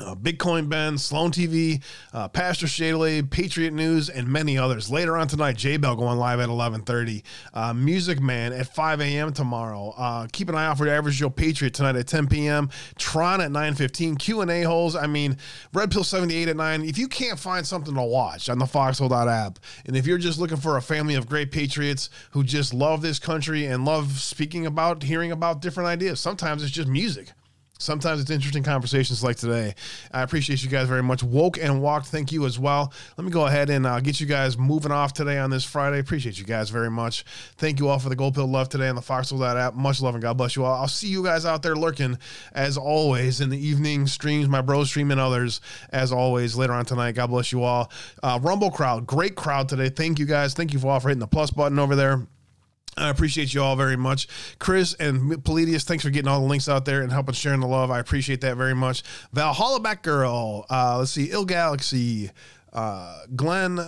Uh, Bitcoin Ben, Sloan TV, uh, Pastor Shadley, Patriot News, and many others. Later on tonight, J Bell going live at 11:30. Uh, Music Man at 5 a.m. tomorrow. Uh, keep an eye out for your Average Joe Patriot tonight at 10 p.m. Tron at 9:15. Q and A holes. I mean, Red Pill 78 at 9. If you can't find something to watch on the Foxhole.app, and if you're just looking for a family of great patriots who just love this country and love speaking about, hearing about different ideas, sometimes it's just music. Sometimes it's interesting conversations like today. I appreciate you guys very much. Woke and walked, thank you as well. Let me go ahead and uh, get you guys moving off today on this Friday. Appreciate you guys very much. Thank you all for the Gold Pill love today on the Foxhole app. Much love and God bless you all. I'll see you guys out there lurking as always in the evening streams, my bros stream and others as always later on tonight. God bless you all. Uh, Rumble crowd, great crowd today. Thank you guys. Thank you for all for hitting the plus button over there. I appreciate you all very much. Chris and Palladius, thanks for getting all the links out there and helping sharing the love. I appreciate that very much. Valhalla Back Girl, uh, let's see, Ill Galaxy, uh, Glenn,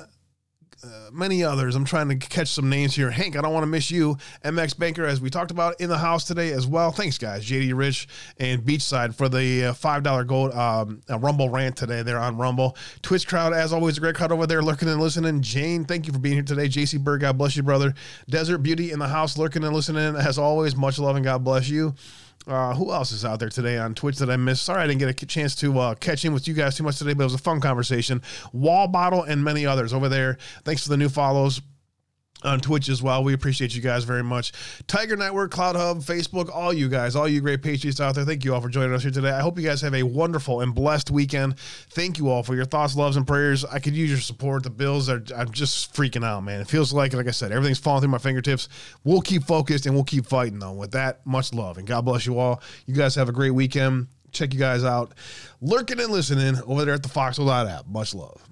uh, many others. I'm trying to catch some names here. Hank, I don't want to miss you. MX Banker, as we talked about in the house today as well. Thanks, guys. JD Rich and Beachside for the uh, $5 gold um, Rumble rant today. They're on Rumble. Twitch crowd, as always, a great crowd over there lurking and listening. Jane, thank you for being here today. JC Berg, God bless you, brother. Desert Beauty in the house lurking and listening. As always, much love and God bless you. Uh, who else is out there today on Twitch that I missed? Sorry, I didn't get a chance to uh, catch in with you guys too much today, but it was a fun conversation. Wall Bottle and many others over there. Thanks for the new follows on Twitch as well. We appreciate you guys very much. Tiger Network, Cloud Hub, Facebook, all you guys, all you great patriots out there. Thank you all for joining us here today. I hope you guys have a wonderful and blessed weekend. Thank you all for your thoughts, loves, and prayers. I could use your support. The Bills are, I'm just freaking out, man. It feels like, like I said, everything's falling through my fingertips. We'll keep focused and we'll keep fighting, though. With that, much love and God bless you all. You guys have a great weekend. Check you guys out. Lurking and listening over there at the Foxhole app. Much love.